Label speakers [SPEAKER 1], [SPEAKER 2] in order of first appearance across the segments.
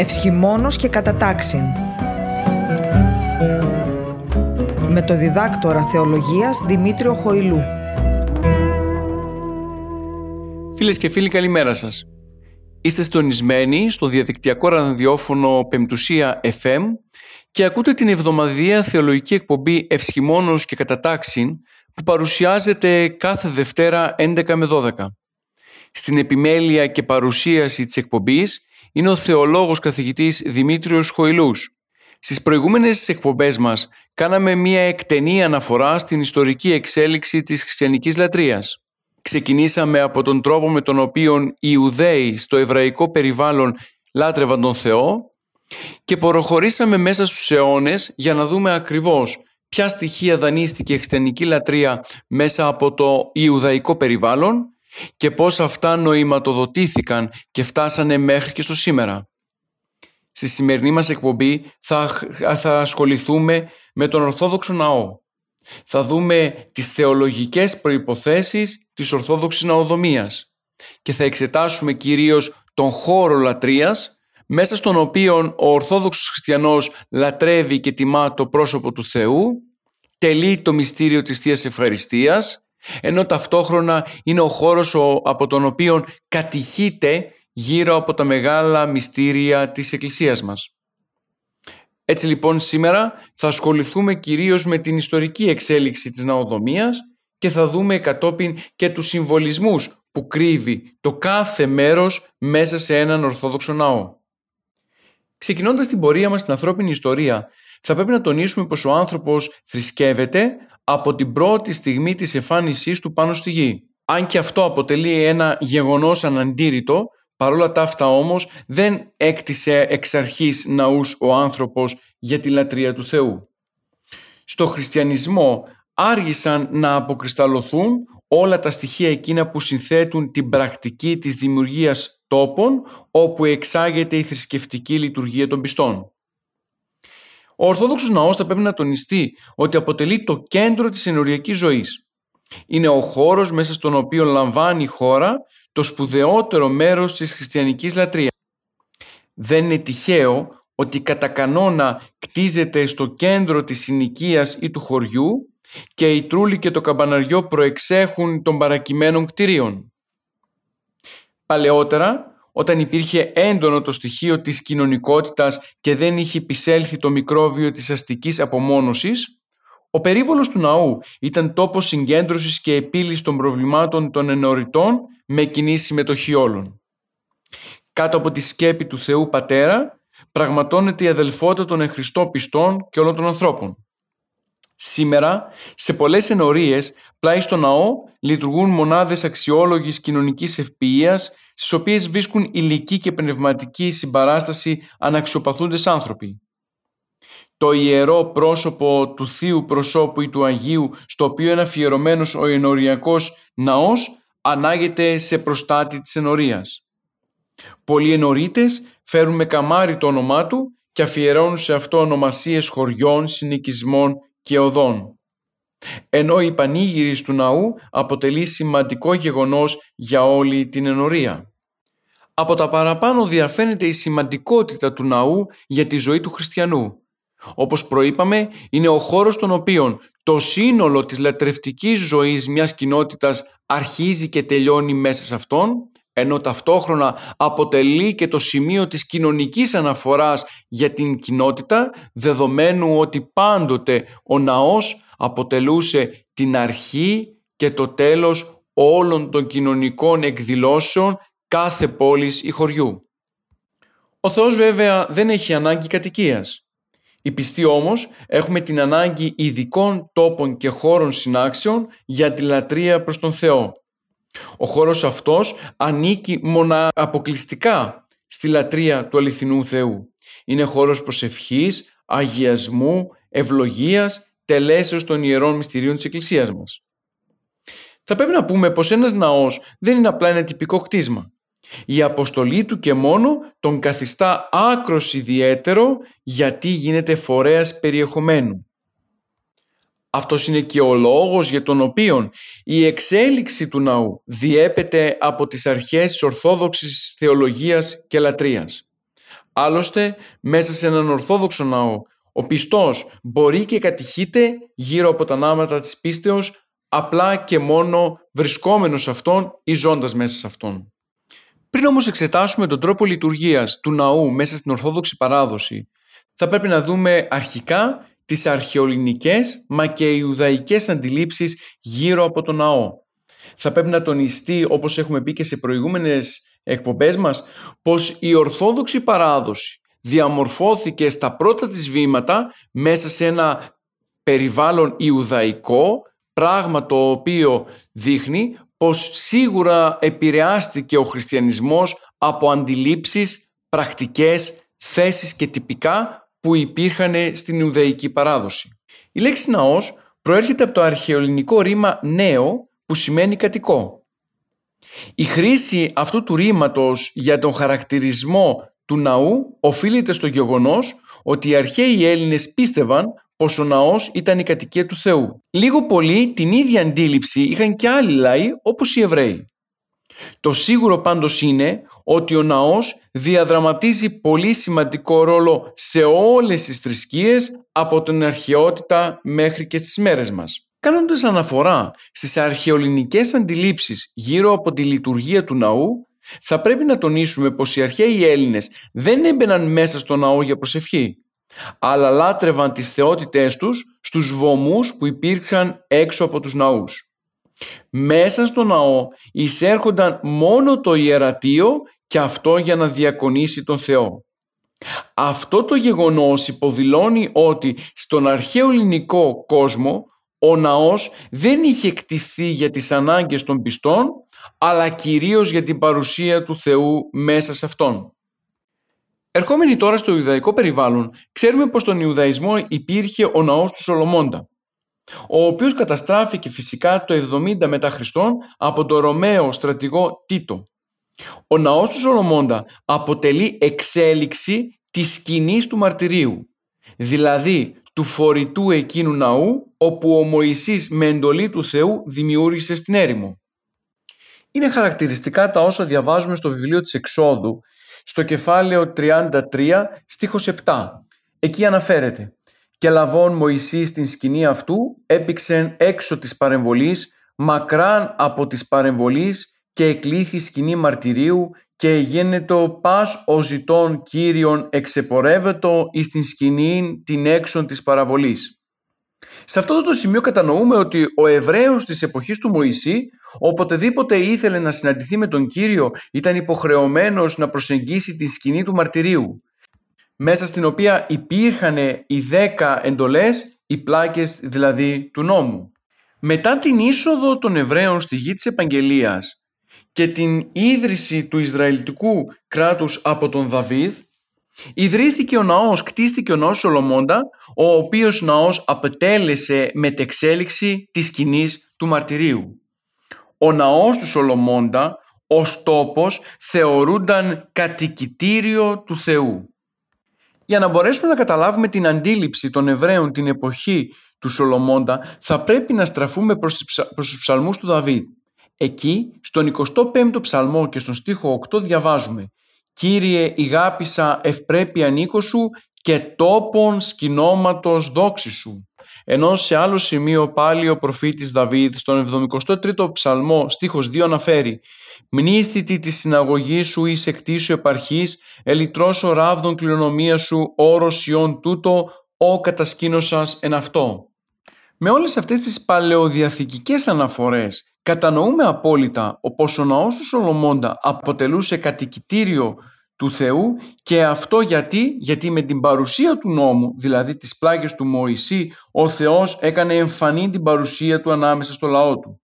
[SPEAKER 1] Ευσχημόνος και κατατάξιν με το διδάκτορα θεολογίας Δημήτριο Χοηλού.
[SPEAKER 2] Φίλες και φίλοι καλημέρα σας. Είστε στονισμένοι στο διαδικτυακό ραδιόφωνο Πεμπτουσία FM και ακούτε την εβδομαδία θεολογική εκπομπή Ευσχημόνος και Κατατάξιν που παρουσιάζεται κάθε Δευτέρα 11 με 12. Στην επιμέλεια και παρουσίαση της εκπομπής είναι ο θεολόγος καθηγητής Δημήτριος Χοηλούς. Στις προηγούμενες εκπομπές μας κάναμε μία εκτενή αναφορά στην ιστορική εξέλιξη της χριστιανικής λατρείας. Ξεκινήσαμε από τον τρόπο με τον οποίο οι Ιουδαίοι στο εβραϊκό περιβάλλον λάτρευαν τον Θεό και προχωρήσαμε μέσα στους αιώνες για να δούμε ακριβώς ποια στοιχεία δανείστηκε η χριστιανική λατρεία μέσα από το Ιουδαϊκό περιβάλλον και πώς αυτά νοηματοδοτήθηκαν και φτάσανε μέχρι και στο σήμερα. Στη σημερινή μας εκπομπή θα, θα ασχοληθούμε με τον Ορθόδοξο Ναό. Θα δούμε τις θεολογικές προϋποθέσεις της Ορθόδοξης Ναοδομίας και θα εξετάσουμε κυρίως τον χώρο λατρείας μέσα στον οποίο ο Ορθόδοξος Χριστιανός λατρεύει και τιμά το πρόσωπο του Θεού, τελεί το μυστήριο της Θείας Ευχαριστίας, ενώ ταυτόχρονα είναι ο χώρος από τον οποίο κατηχείται γύρω από τα μεγάλα μυστήρια της Εκκλησίας μας. Έτσι λοιπόν σήμερα θα ασχοληθούμε κυρίως με την ιστορική εξέλιξη της ναοδομίας και θα δούμε κατόπιν και τους συμβολισμούς που κρύβει το κάθε μέρος μέσα σε έναν Ορθόδοξο ναό. Ξεκινώντας την πορεία μας στην ανθρώπινη ιστορία, θα πρέπει να τονίσουμε πως ο άνθρωπος θρησκεύεται από την πρώτη στιγμή της εμφάνισής του πάνω στη γη. Αν και αυτό αποτελεί ένα γεγονός αναντήρητο, παρόλα τα αυτά όμως δεν έκτισε εξ αρχής ναούς ο άνθρωπος για τη λατρεία του Θεού. Στο χριστιανισμό άργησαν να αποκρισταλωθούν όλα τα στοιχεία εκείνα που συνθέτουν την πρακτική της δημιουργίας τόπων όπου εξάγεται η θρησκευτική λειτουργία των πιστών. Ο Ορθόδοξος Ναός θα πρέπει να τονιστεί ότι αποτελεί το κέντρο της ενοριακής ζωής. Είναι ο χώρος μέσα στον οποίο λαμβάνει η χώρα το σπουδαιότερο μέρος της χριστιανικής λατρείας. Δεν είναι τυχαίο ότι κατά κανόνα κτίζεται στο κέντρο της συνοικίας ή του χωριού και η τρούλη και το καμπαναριό προεξέχουν των παρακειμένων κτηρίων. Παλαιότερα, όταν υπήρχε έντονο το στοιχείο της κοινωνικότητας και δεν είχε επισέλθει το μικρόβιο της αστικής απομόνωσης, ο περίβολος του ναού ήταν τόπος συγκέντρωσης και επίλυσης των προβλημάτων των ενωριτών με κοινή συμμετοχή όλων. Κάτω από τη σκέπη του Θεού Πατέρα πραγματώνεται η αδελφότητα των εχριστών πιστών και όλων των ανθρώπων. Σήμερα, σε πολλές ενορίες, πλάι στο ναό λειτουργούν μονάδες αξιόλογης κοινωνικής ευποιίας, στις οποίες βρίσκουν ηλική και πνευματική συμπαράσταση αναξιοπαθούντες άνθρωποι. Το ιερό πρόσωπο του Θείου προσώπου ή του Αγίου, στο οποίο είναι αφιερωμένος ο ενοριακός ναός, ανάγεται σε προστάτη της ενορίας. Πολλοί ενορίτες φέρουν με καμάρι το όνομά του και αφιερώνουν σε αυτό ονομασίες χωριών, συνοικισμών και οδών. Ενώ η πανήγυρη του ναού αποτελεί σημαντικό γεγονός για όλη την ενορία. Από τα παραπάνω διαφαίνεται η σημαντικότητα του ναού για τη ζωή του χριστιανού. Όπως προείπαμε, είναι ο χώρος στον οποίο το σύνολο της λατρευτικής ζωής μιας κοινότητας αρχίζει και τελειώνει μέσα σε αυτόν, ενώ ταυτόχρονα αποτελεί και το σημείο της κοινωνικής αναφοράς για την κοινότητα, δεδομένου ότι πάντοτε ο ναός αποτελούσε την αρχή και το τέλος όλων των κοινωνικών εκδηλώσεων κάθε πόλης ή χωριού. Ο Θεός βέβαια δεν έχει ανάγκη κατοικίας. Οι πιστοί όμως έχουμε την ανάγκη ειδικών τόπων και χώρων συνάξεων για τη λατρεία προς τον Θεό. Ο χώρος αυτός ανήκει μονα αποκλειστικά στη λατρεία του αληθινού Θεού. Είναι χώρος προσευχής, αγιασμού, ευλογίας, τελέσεως των ιερών μυστηρίων της Εκκλησίας μας. Θα πρέπει να πούμε πως ένας ναός δεν είναι απλά ένα τυπικό κτίσμα. Η αποστολή του και μόνο τον καθιστά άκρος ιδιαίτερο γιατί γίνεται φορέας περιεχομένου. Αυτός είναι και ο λόγος για τον οποίο η εξέλιξη του ναού διέπεται από τις αρχές της ορθόδοξης θεολογίας και λατρείας. Άλλωστε, μέσα σε έναν ορθόδοξο ναό, ο πιστός μπορεί και κατηχείται γύρω από τα νάματα της πίστεως απλά και μόνο βρισκόμενος σε αυτόν ή ζώντας μέσα σε αυτόν. Πριν όμως εξετάσουμε τον τρόπο λειτουργίας του ναού μέσα στην Ορθόδοξη παράδοση, θα πρέπει να δούμε αρχικά τις αρχαιολινικές μα και ιουδαϊκές αντιλήψεις γύρω από τον ναό. Θα πρέπει να τονιστεί, όπως έχουμε πει και σε προηγούμενες εκπομπές μας, πως η Ορθόδοξη παράδοση διαμορφώθηκε στα πρώτα της βήματα μέσα σε ένα περιβάλλον Ιουδαϊκό, πράγμα το οποίο δείχνει πως σίγουρα επηρεάστηκε ο χριστιανισμός από αντιλήψεις, πρακτικές, θέσεις και τυπικά που υπήρχαν στην Ιουδαϊκή παράδοση. Η λέξη ναός προέρχεται από το αρχαιοελληνικό ρήμα νέο που σημαίνει κατοικό. Η χρήση αυτού του ρήματος για τον χαρακτηρισμό του ναού οφείλεται στο γεγονός ότι οι αρχαίοι Έλληνες πίστευαν πως ο ναός ήταν η κατοικία του Θεού. Λίγο πολύ την ίδια αντίληψη είχαν και άλλοι λαοί όπως οι Εβραίοι. Το σίγουρο πάντως είναι ότι ο ναός διαδραματίζει πολύ σημαντικό ρόλο σε όλες τις θρησκείες από την αρχαιότητα μέχρι και στις μέρες μας. Κάνοντας αναφορά στις αρχαιολινικές αντιλήψεις γύρω από τη λειτουργία του ναού, θα πρέπει να τονίσουμε πως οι αρχαίοι Έλληνες δεν έμπαιναν μέσα στο ναό για προσευχή, αλλά λάτρευαν τις θεότητές τους στους βωμούς που υπήρχαν έξω από τους ναούς. Μέσα στο ναό εισέρχονταν μόνο το ιερατείο και αυτό για να διακονήσει τον Θεό. Αυτό το γεγονός υποδηλώνει ότι στον αρχαίο ελληνικό κόσμο ο ναός δεν είχε κτιστεί για τις ανάγκες των πιστών αλλά κυρίως για την παρουσία του Θεού μέσα σε αυτόν. Ερχόμενοι τώρα στο Ιουδαϊκό περιβάλλον, ξέρουμε πως στον Ιουδαϊσμό υπήρχε ο ναός του Σολομώντα, ο οποίος καταστράφηκε φυσικά το 70 μετά Χριστόν από τον Ρωμαίο στρατηγό Τίτο. Ο ναός του Σολομώντα αποτελεί εξέλιξη της σκηνής του μαρτυρίου, δηλαδή του φορητού εκείνου ναού όπου ο Μωυσής με εντολή του Θεού δημιούργησε στην έρημο. Είναι χαρακτηριστικά τα όσα διαβάζουμε στο βιβλίο της Εξόδου, στο κεφάλαιο 33, στίχος 7. Εκεί αναφέρεται «Και λαβών Μωυσής στην σκηνή αυτού έπηξεν έξω της παρεμβολής, μακράν από της παρεμβολής και εκλήθη σκηνή μαρτυρίου και γένετο πας ο ζητών Κύριον εξεπορεύετο εις την σκηνή την έξω της παραβολής». Σε αυτό το σημείο κατανοούμε ότι ο Εβραίος της εποχής του Μωυσή οποτεδήποτε ήθελε να συναντηθεί με τον Κύριο ήταν υποχρεωμένος να προσεγγίσει τη σκηνή του μαρτυρίου μέσα στην οποία υπήρχαν οι δέκα εντολές, οι πλάκες δηλαδή του νόμου. Μετά την είσοδο των Εβραίων στη γη της Επαγγελίας και την ίδρυση του Ισραηλιτικού κράτους από τον Δαβίδ, Ιδρύθηκε ο ναός, κτίστηκε ο ναός Σολομώντα, ο οποίος ναός αποτέλεσε μετεξέλιξη της σκηνής του μαρτυρίου. Ο ναός του Σολομώντα, ως τόπος, θεωρούνταν κατοικητήριο του Θεού. Για να μπορέσουμε να καταλάβουμε την αντίληψη των Εβραίων την εποχή του Σολομώντα, θα πρέπει να στραφούμε προς, τις, προς τους ψαλμούς του Δαβίδ. Εκεί, στον 25ο ψαλμό και στον στίχο 8 διαβάζουμε Κύριε ηγάπησα ευπρέπεια νίκος σου και τόπον σκηνώματος δόξης σου. Ενώ σε άλλο σημείο πάλι ο προφήτης Δαβίδ στον 73ο ψαλμό στίχος 2 αναφέρει «Μνήστητη της συναγωγής σου εις εκτίσου επαρχής, ελιτρός ο ράβδον κληρονομία σου, όρος ιών τούτο, ο κατασκήνωσας εν αυτό». Με όλες αυτές τις παλαιοδιαθηκικές αναφορές κατανοούμε απόλυτα πως ο ναός του Σολομώντα αποτελούσε κατοικητήριο του Θεού και αυτό γιατί, γιατί με την παρουσία του νόμου, δηλαδή τις πλάγες του Μωυσή, ο Θεός έκανε εμφανή την παρουσία του ανάμεσα στο λαό του.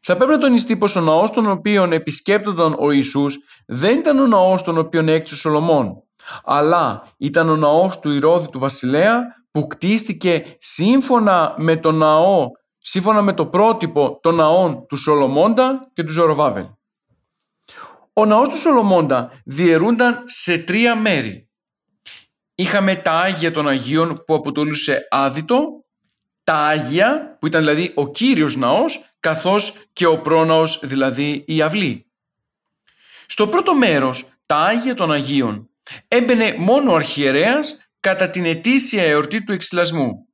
[SPEAKER 2] Θα πρέπει να τονιστεί πως ο ναός τον οποίον επισκέπτονταν ο Ιησούς δεν ήταν ο ναός τον οποίον έκτισε ο Σολομών, αλλά ήταν ο ναός του Ηρώδη του Βασιλέα που κτίστηκε σύμφωνα με το ναό, σύμφωνα με το πρότυπο των ναών του Σολομώντα και του Ζωροβάβελ. Ο ναός του Σολομώντα διαιρούνταν σε τρία μέρη. Είχαμε τα Άγια των Αγίων που αποτελούσε άδυτο, τα Άγια που ήταν δηλαδή ο Κύριος ναός καθώς και ο πρόναος δηλαδή η αυλή. Στο πρώτο μέρος τα Άγια των Αγίων έμπαινε μόνο ο αρχιερέας κατά την ετήσια εορτή του εξυλασμού.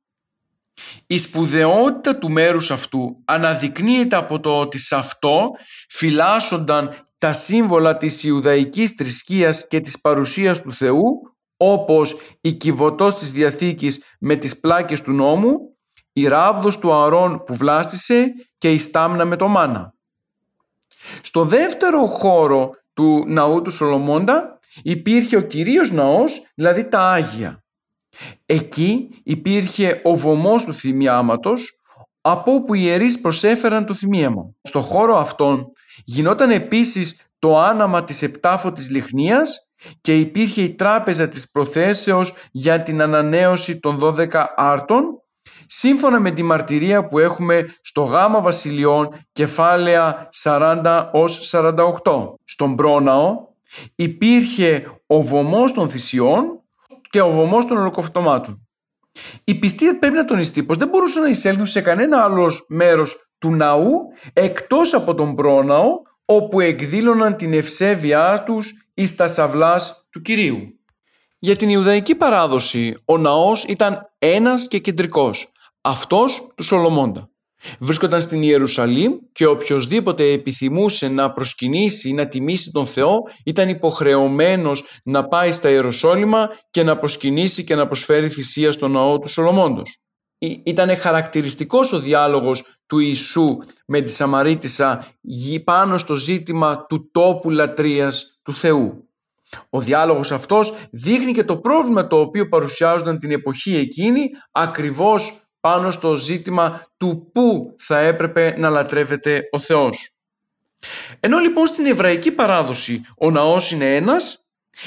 [SPEAKER 2] Η σπουδαιότητα του μέρους αυτού αναδεικνύεται από το ότι σε αυτό φυλάσσονταν τα σύμβολα της Ιουδαϊκής θρησκείας και της παρουσίας του Θεού όπως η κυβωτός της Διαθήκης με τις πλάκες του νόμου, η ράβδος του Αρών που βλάστησε και η στάμνα με το μάνα. Στο δεύτερο χώρο του ναού του Σολομώντα υπήρχε ο κυρίως ναός, δηλαδή τα Άγια. Εκεί υπήρχε ο βωμός του θυμιάματος, από όπου οι ιερείς προσέφεραν το θυμίαμα. Στο χώρο αυτόν γινόταν επίσης το άναμα της επτάφωτης λιχνίας και υπήρχε η τράπεζα της προθέσεως για την ανανέωση των 12 άρτων σύμφωνα με τη μαρτυρία που έχουμε στο γάμα βασιλειών κεφάλαια 40 ως 48. Στον πρόναο υπήρχε ο βωμός των θυσιών και ο βωμός των ολοκοφτωμάτων. Οι πιστοί πρέπει να τονιστεί πως δεν μπορούσαν να εισέλθουν σε κανένα άλλος μέρος του ναού εκτός από τον πρόναο όπου εκδήλωναν την ευσέβειά τους εις τα σαυλάς του Κυρίου. Για την Ιουδαϊκή παράδοση ο ναός ήταν ένας και κεντρικός, αυτός του Σολομώντα. Βρίσκονταν στην Ιερουσαλήμ και οποιοδήποτε επιθυμούσε να προσκυνήσει ή να τιμήσει τον Θεό ήταν υποχρεωμένος να πάει στα Ιεροσόλυμα και να προσκυνήσει και να προσφέρει θυσία στο ναό του Σολομώντος. Ήταν χαρακτηριστικός ο διάλογος του Ιησού με τη Σαμαρίτισσα πάνω στο ζήτημα του τόπου λατρείας του Θεού. Ο διάλογος αυτός δείχνει και το πρόβλημα το οποίο παρουσιάζονταν την εποχή εκείνη ακριβώς πάνω στο ζήτημα του πού θα έπρεπε να λατρεύεται ο Θεός. Ενώ λοιπόν στην εβραϊκή παράδοση ο ναός είναι ένας,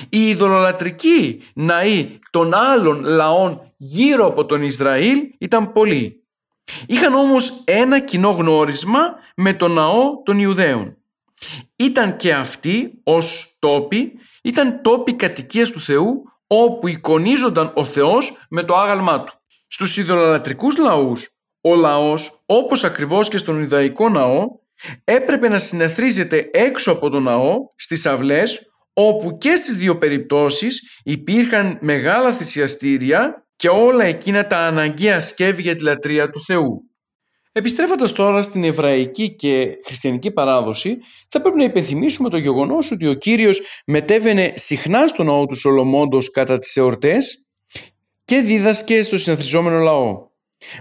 [SPEAKER 2] οι ειδωλολατρικοί ναοί των άλλων λαών γύρω από τον Ισραήλ ήταν πολλοί. Είχαν όμως ένα κοινό γνώρισμα με τον ναό των Ιουδαίων. Ήταν και αυτοί ως τόποι, ήταν τόποι κατοικίας του Θεού όπου εικονίζονταν ο Θεός με το άγαλμά του. Στους ειδωλολατρικούς λαούς, ο λαός, όπως ακριβώς και στον Ιδαϊκό ναό, έπρεπε να συνεθρίζεται έξω από τον ναό, στις αυλές, όπου και στις δύο περιπτώσεις υπήρχαν μεγάλα θυσιαστήρια και όλα εκείνα τα αναγκαία σκεύη για τη λατρεία του Θεού. Επιστρέφοντας τώρα στην εβραϊκή και χριστιανική παράδοση, θα πρέπει να υπενθυμίσουμε το γεγονός ότι ο Κύριος μετέβαινε συχνά στο ναό του Σολομόντος κατά τις εορτές και δίδασκε στο συναθριζόμενο λαό.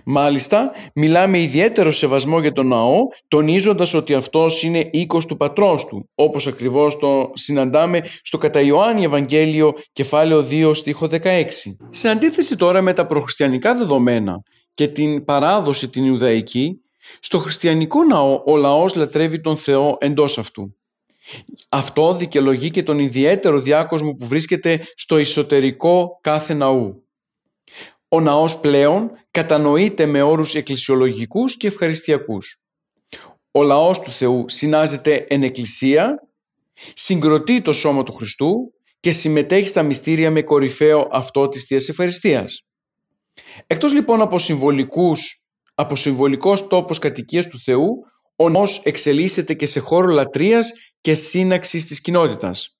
[SPEAKER 2] Μάλιστα, μιλάμε ιδιαίτερο σεβασμό για τον ναό, τονίζοντας ότι αυτός είναι οίκος του πατρός του, όπως ακριβώς το συναντάμε στο κατά Ιωάννη Ευαγγέλιο κεφάλαιο 2 στίχο 16. Σε αντίθεση τώρα με τα προχριστιανικά δεδομένα και την παράδοση την Ιουδαϊκή, στο χριστιανικό ναό ο λαός λατρεύει τον Θεό εντός αυτού. Αυτό δικαιολογεί και τον ιδιαίτερο διάκοσμο που βρίσκεται στο εσωτερικό κάθε ναού. Ο ναός πλέον κατανοείται με όρους εκκλησιολογικούς και ευχαριστιακούς. Ο λαός του Θεού συνάζεται εν εκκλησία, συγκροτεί το σώμα του Χριστού και συμμετέχει στα μυστήρια με κορυφαίο αυτό της Θείας Ευχαριστίας. Εκτός λοιπόν από, συμβολικούς, από συμβολικός τόπος κατοικίας του Θεού, ο ναός εξελίσσεται και σε χώρο λατρείας και σύναξης της κοινότητας.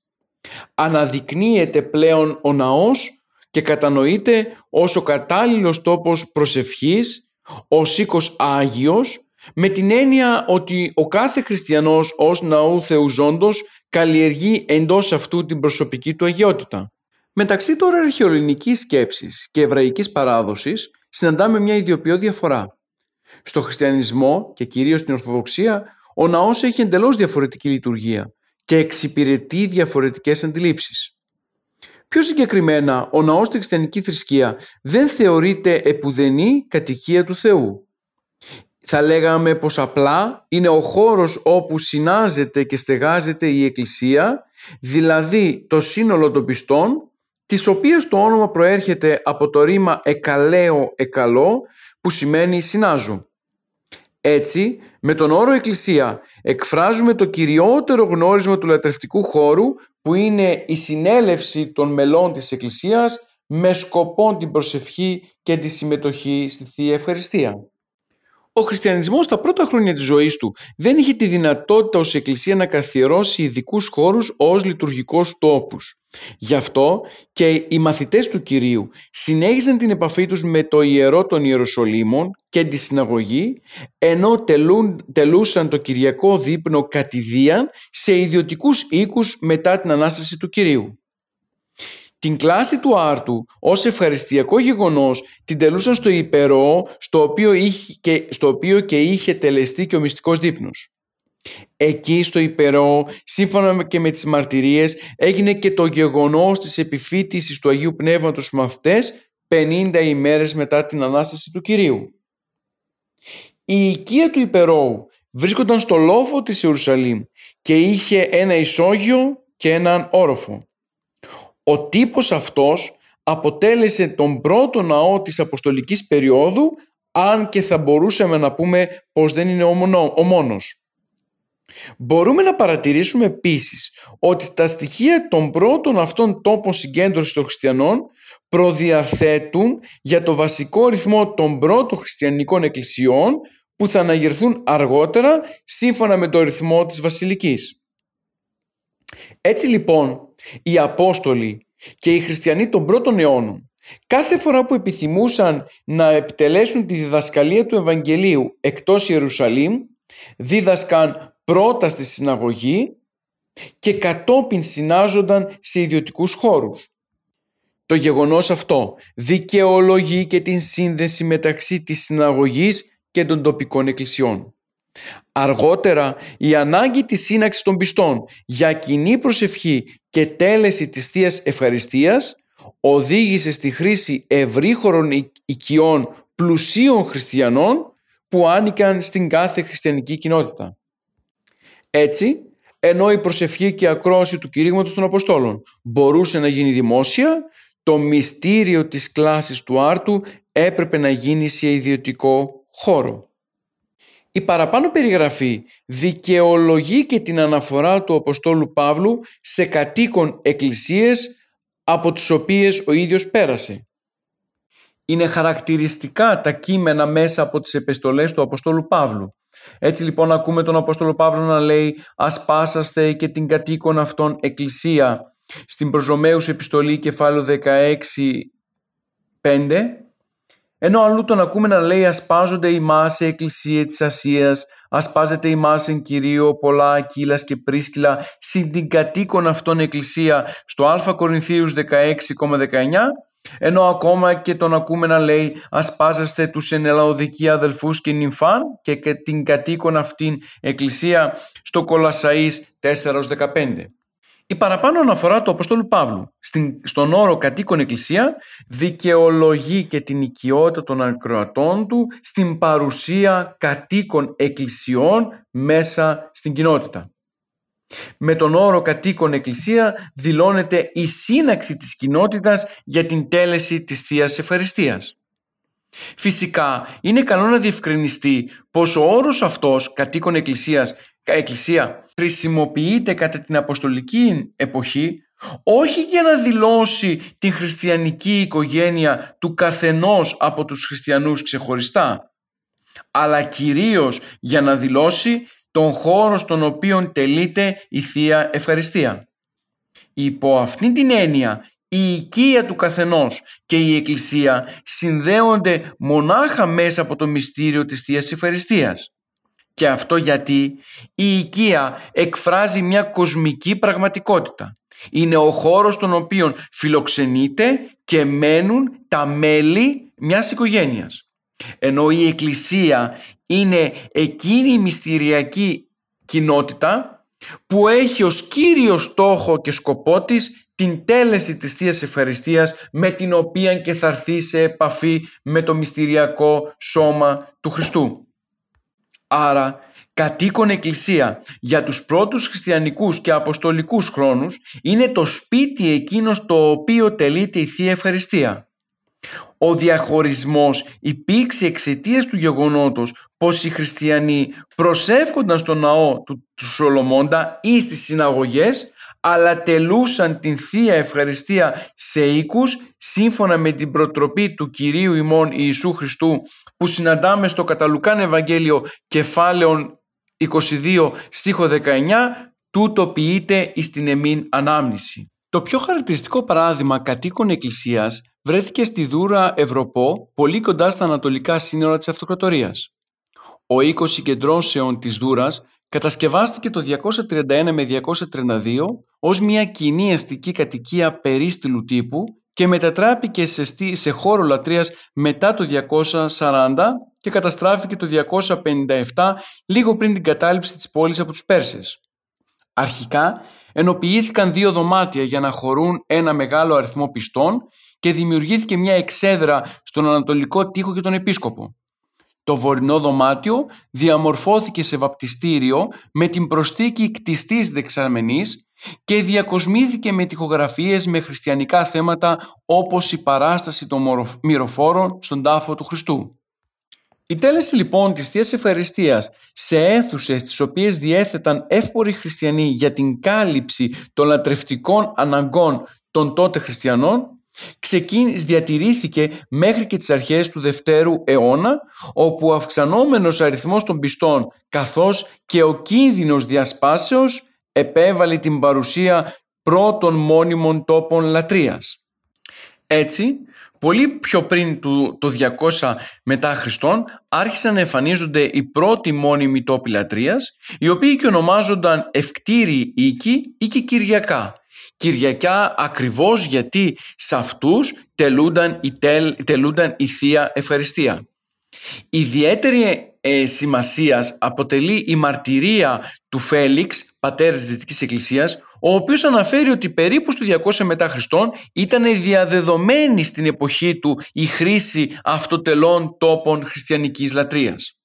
[SPEAKER 2] Αναδεικνύεται πλέον ο ναός και κατανοείται ως ο κατάλληλος τόπος προσευχής, ο οίκος Άγιος, με την έννοια ότι ο κάθε χριστιανός ως ναού θεουζόντος καλλιεργεί εντός αυτού την προσωπική του αγιότητα. Μεταξύ τώρα αρχαιολινικής σκέψης και εβραϊκής παράδοσης συναντάμε μια ιδιοποιώ διαφορά. Στο χριστιανισμό και κυρίως στην Ορθοδοξία ο ναός έχει εντελώς διαφορετική λειτουργία και εξυπηρετεί διαφορετικές αντιλήψεις. Πιο συγκεκριμένα, ο ναός στην χριστιανική θρησκεία δεν θεωρείται επουδενή κατοικία του Θεού. Θα λέγαμε πως απλά είναι ο χώρος όπου συνάζεται και στεγάζεται η Εκκλησία, δηλαδή το σύνολο των πιστών, τις οποίες το όνομα προέρχεται από το ρήμα «εκαλέω εκαλό» που σημαίνει «συνάζω». Έτσι, με τον όρο Εκκλησία εκφράζουμε το κυριότερο γνώρισμα του λατρευτικού χώρου που είναι η συνέλευση των μελών της Εκκλησίας με σκοπό την προσευχή και τη συμμετοχή στη Θεία Ευχαριστία. Ο χριστιανισμός στα πρώτα χρόνια της ζωής του δεν είχε τη δυνατότητα ως εκκλησία να καθιερώσει ειδικούς χώρους ως λειτουργικούς τόπους. Γι' αυτό και οι μαθητές του Κυρίου συνέχιζαν την επαφή τους με το ιερό των Ιεροσολύμων και τη συναγωγή ενώ τελούν, τελούσαν το Κυριακό δείπνο κατηδίαν σε ιδιωτικούς οίκους μετά την Ανάσταση του Κυρίου. Την κλάση του άρτου ως ευχαριστιακό γεγονός την τελούσαν στο υπερό στο οποίο, είχε και, στο οποίο και είχε τελεστεί και ο μυστικός δείπνος. Εκεί στο υπερό, σύμφωνα και με τις μαρτυρίες, έγινε και το γεγονός της επιφύτησης του Αγίου Πνεύματος με αυτές 50 ημέρες μετά την Ανάσταση του Κυρίου. Η οικία του υπερώου βρίσκονταν στο λόφο της Ιερουσαλήμ και είχε ένα ισόγειο και έναν όροφο. Ο τύπος αυτός αποτέλεσε τον πρώτο ναό της Αποστολικής περίοδου αν και θα μπορούσαμε να πούμε πως δεν είναι ο μόνος. Μπορούμε να παρατηρήσουμε επίσης ότι τα στοιχεία των πρώτων αυτών τόπων συγκέντρωσης των χριστιανών προδιαθέτουν για το βασικό ρυθμό των πρώτων χριστιανικών εκκλησιών που θα αναγερθούν αργότερα σύμφωνα με το ρυθμό της βασιλικής. Έτσι λοιπόν οι Απόστολοι και οι χριστιανοί των πρώτων αιώνων κάθε φορά που επιθυμούσαν να επιτελέσουν τη διδασκαλία του Ευαγγελίου εκτός Ιερουσαλήμ δίδασκαν πρώτα στη συναγωγή και κατόπιν συνάζονταν σε ιδιωτικούς χώρους. Το γεγονός αυτό δικαιολογεί και την σύνδεση μεταξύ της συναγωγής και των τοπικών εκκλησιών. Αργότερα η ανάγκη της σύναξης των πιστών για κοινή προσευχή και τέλεση της Θείας Ευχαριστίας οδήγησε στη χρήση ευρύχωρων οικειών πλουσίων χριστιανών που άνοικαν στην κάθε χριστιανική κοινότητα. Έτσι, ενώ η προσευχή και η ακρόαση του κηρύγματος των Αποστόλων μπορούσε να γίνει δημόσια, το μυστήριο της κλάσης του άρτου έπρεπε να γίνει σε ιδιωτικό χώρο. Η παραπάνω περιγραφή δικαιολογεί και την αναφορά του Αποστόλου Παύλου σε κατοίκον εκκλησίες από τις οποίες ο ίδιος πέρασε. Είναι χαρακτηριστικά τα κείμενα μέσα από τις επιστολές του Αποστόλου Παύλου. Έτσι λοιπόν ακούμε τον Απόστολο Παύλο να λέει «Ας πάσαστε και την κατοίκον αυτών εκκλησία» στην προς επιστολή κεφάλαιο 16 5 ενώ αλλού τον ακούμε να λέει «Ασπάζονται ημάς η εκκλησία της Ασίας, ασπάζεται ημάς εν κυρίω πολλά κύλας και πρίσκυλα συν την κατοίκον αυτών εκκλησία» στο Α Κορινθίους 16,19 ενώ ακόμα και τον ακούμε να λέει «Ασπάζεστε τους ενελαοδικοί αδελφούς και νυμφάν» και την κατοίκον αυτήν εκκλησία στο Κολασαΐς 4-15. Η παραπάνω αναφορά του Αποστόλου Παύλου στην, στον όρο κατοίκον εκκλησία δικαιολογεί και την οικειότητα των ακροατών του στην παρουσία κατοίκων εκκλησιών μέσα στην κοινότητα. Με τον όρο κατοίκον εκκλησία δηλώνεται η σύναξη της κοινότητας για την τέλεση της Θείας Ευχαριστίας. Φυσικά είναι καλό να διευκρινιστεί πως ο όρος αυτός κατοίκον εκκλησίας, εκκλησία χρησιμοποιείται κατά την αποστολική εποχή όχι για να δηλώσει την χριστιανική οικογένεια του καθενός από τους χριστιανούς ξεχωριστά αλλά κυρίως για να δηλώσει τον χώρο στον οποίο τελείται η Θεία Ευχαριστία. Υπό αυτήν την έννοια η οικία του καθενός και η Εκκλησία συνδέονται μονάχα μέσα από το μυστήριο της Θείας Ευχαριστίας. Και αυτό γιατί η οικία εκφράζει μια κοσμική πραγματικότητα. Είναι ο χώρος στον οποίο φιλοξενείται και μένουν τα μέλη μιας οικογένειας. Ενώ η Εκκλησία είναι εκείνη η μυστηριακή κοινότητα που έχει ως κύριο στόχο και σκοπό της την τέλεση της Θείας Ευχαριστίας με την οποία και θα έρθει σε επαφή με το μυστηριακό σώμα του Χριστού. Άρα κατοίκον εκκλησία για τους πρώτους χριστιανικούς και αποστολικούς χρόνους είναι το σπίτι εκείνος το οποίο τελείται η Θεία Ευχαριστία. Ο διαχωρισμός υπήρξε εξαιτίας του γεγονότος πως οι χριστιανοί προσεύχονταν στο ναό του, του Σολομώντα ή στις συναγωγές αλλά τελούσαν την Θεία Ευχαριστία σε οίκους σύμφωνα με την προτροπή του Κυρίου ημών Ιησού Χριστού που συναντάμε στο Καταλουκάν Ευαγγέλιο κεφάλαιον 22 στίχο 19 τούτο ποιείται εις την εμήν ανάμνηση. Το πιο χαρακτηριστικό παράδειγμα κατοίκων εκκλησίας βρέθηκε στη Δούρα Ευρωπό, πολύ κοντά στα ανατολικά σύνορα της Αυτοκρατορίας. Ο οίκος συγκεντρώσεων της Δούρας κατασκευάστηκε το 231 με 232 ως μια κοινή αστική κατοικία περίστηλου τύπου και μετατράπηκε σε, σε χώρο λατρείας μετά το 240 και καταστράφηκε το 257 λίγο πριν την κατάληψη της πόλης από τους Πέρσες. Αρχικά ενοποιήθηκαν δύο δωμάτια για να χωρούν ένα μεγάλο αριθμό πιστών και δημιουργήθηκε μια εξέδρα στον ανατολικό τοίχο και τον επίσκοπο. Το βορεινό δωμάτιο διαμορφώθηκε σε βαπτιστήριο με την προστίκη κτιστής δεξαμενής και διακοσμήθηκε με τοιχογραφίες με χριστιανικά θέματα όπως η παράσταση των μυροφόρων στον τάφο του Χριστού. Η τέλεση λοιπόν της Θείας Ευχαριστίας σε αίθουσες τις οποίες διέθεταν εύποροι χριστιανοί για την κάλυψη των λατρευτικών αναγκών των τότε χριστιανών ξεκίνησε, διατηρήθηκε μέχρι και τις αρχές του Δευτέρου αιώνα όπου ο αυξανόμενος αριθμός των πιστών καθώς και ο κίνδυνος διασπάσεως επέβαλε την παρουσία πρώτων μόνιμων τόπων λατρείας. Έτσι, πολύ πιο πριν του, το 200 μετά Χριστόν άρχισαν να εμφανίζονται οι πρώτοι μόνιμοι τόποι λατρείας οι οποίοι και ονομάζονταν ευκτήριοι οίκοι ή και κυριακά Κυριακιά ακριβώς γιατί σε αυτούς τελούνταν η, τελούνταν η Θεία Ευχαριστία. Ιδιαίτερη ε, σημασίας αποτελεί η μαρτυρία του Φέλιξ, πατέρας της Δυτικής Εκκλησίας, ο οποίος αναφέρει ότι περίπου στο 200 μετά Χριστόν ήταν διαδεδομένη στην εποχή του η χρήση αυτοτελών τόπων χριστιανικής λατρείας.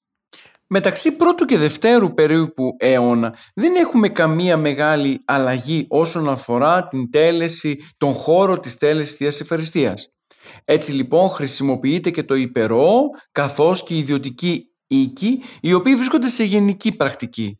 [SPEAKER 2] Μεταξύ πρώτου και δευτέρου περίπου αιώνα δεν έχουμε καμία μεγάλη αλλαγή όσον αφορά την τέλεση, τον χώρο της τέλεσης Θείας Ευχαριστίας. Έτσι λοιπόν χρησιμοποιείται και το υπερό καθώς και η ιδιωτική οίκη οι οποίοι βρίσκονται σε γενική πρακτική.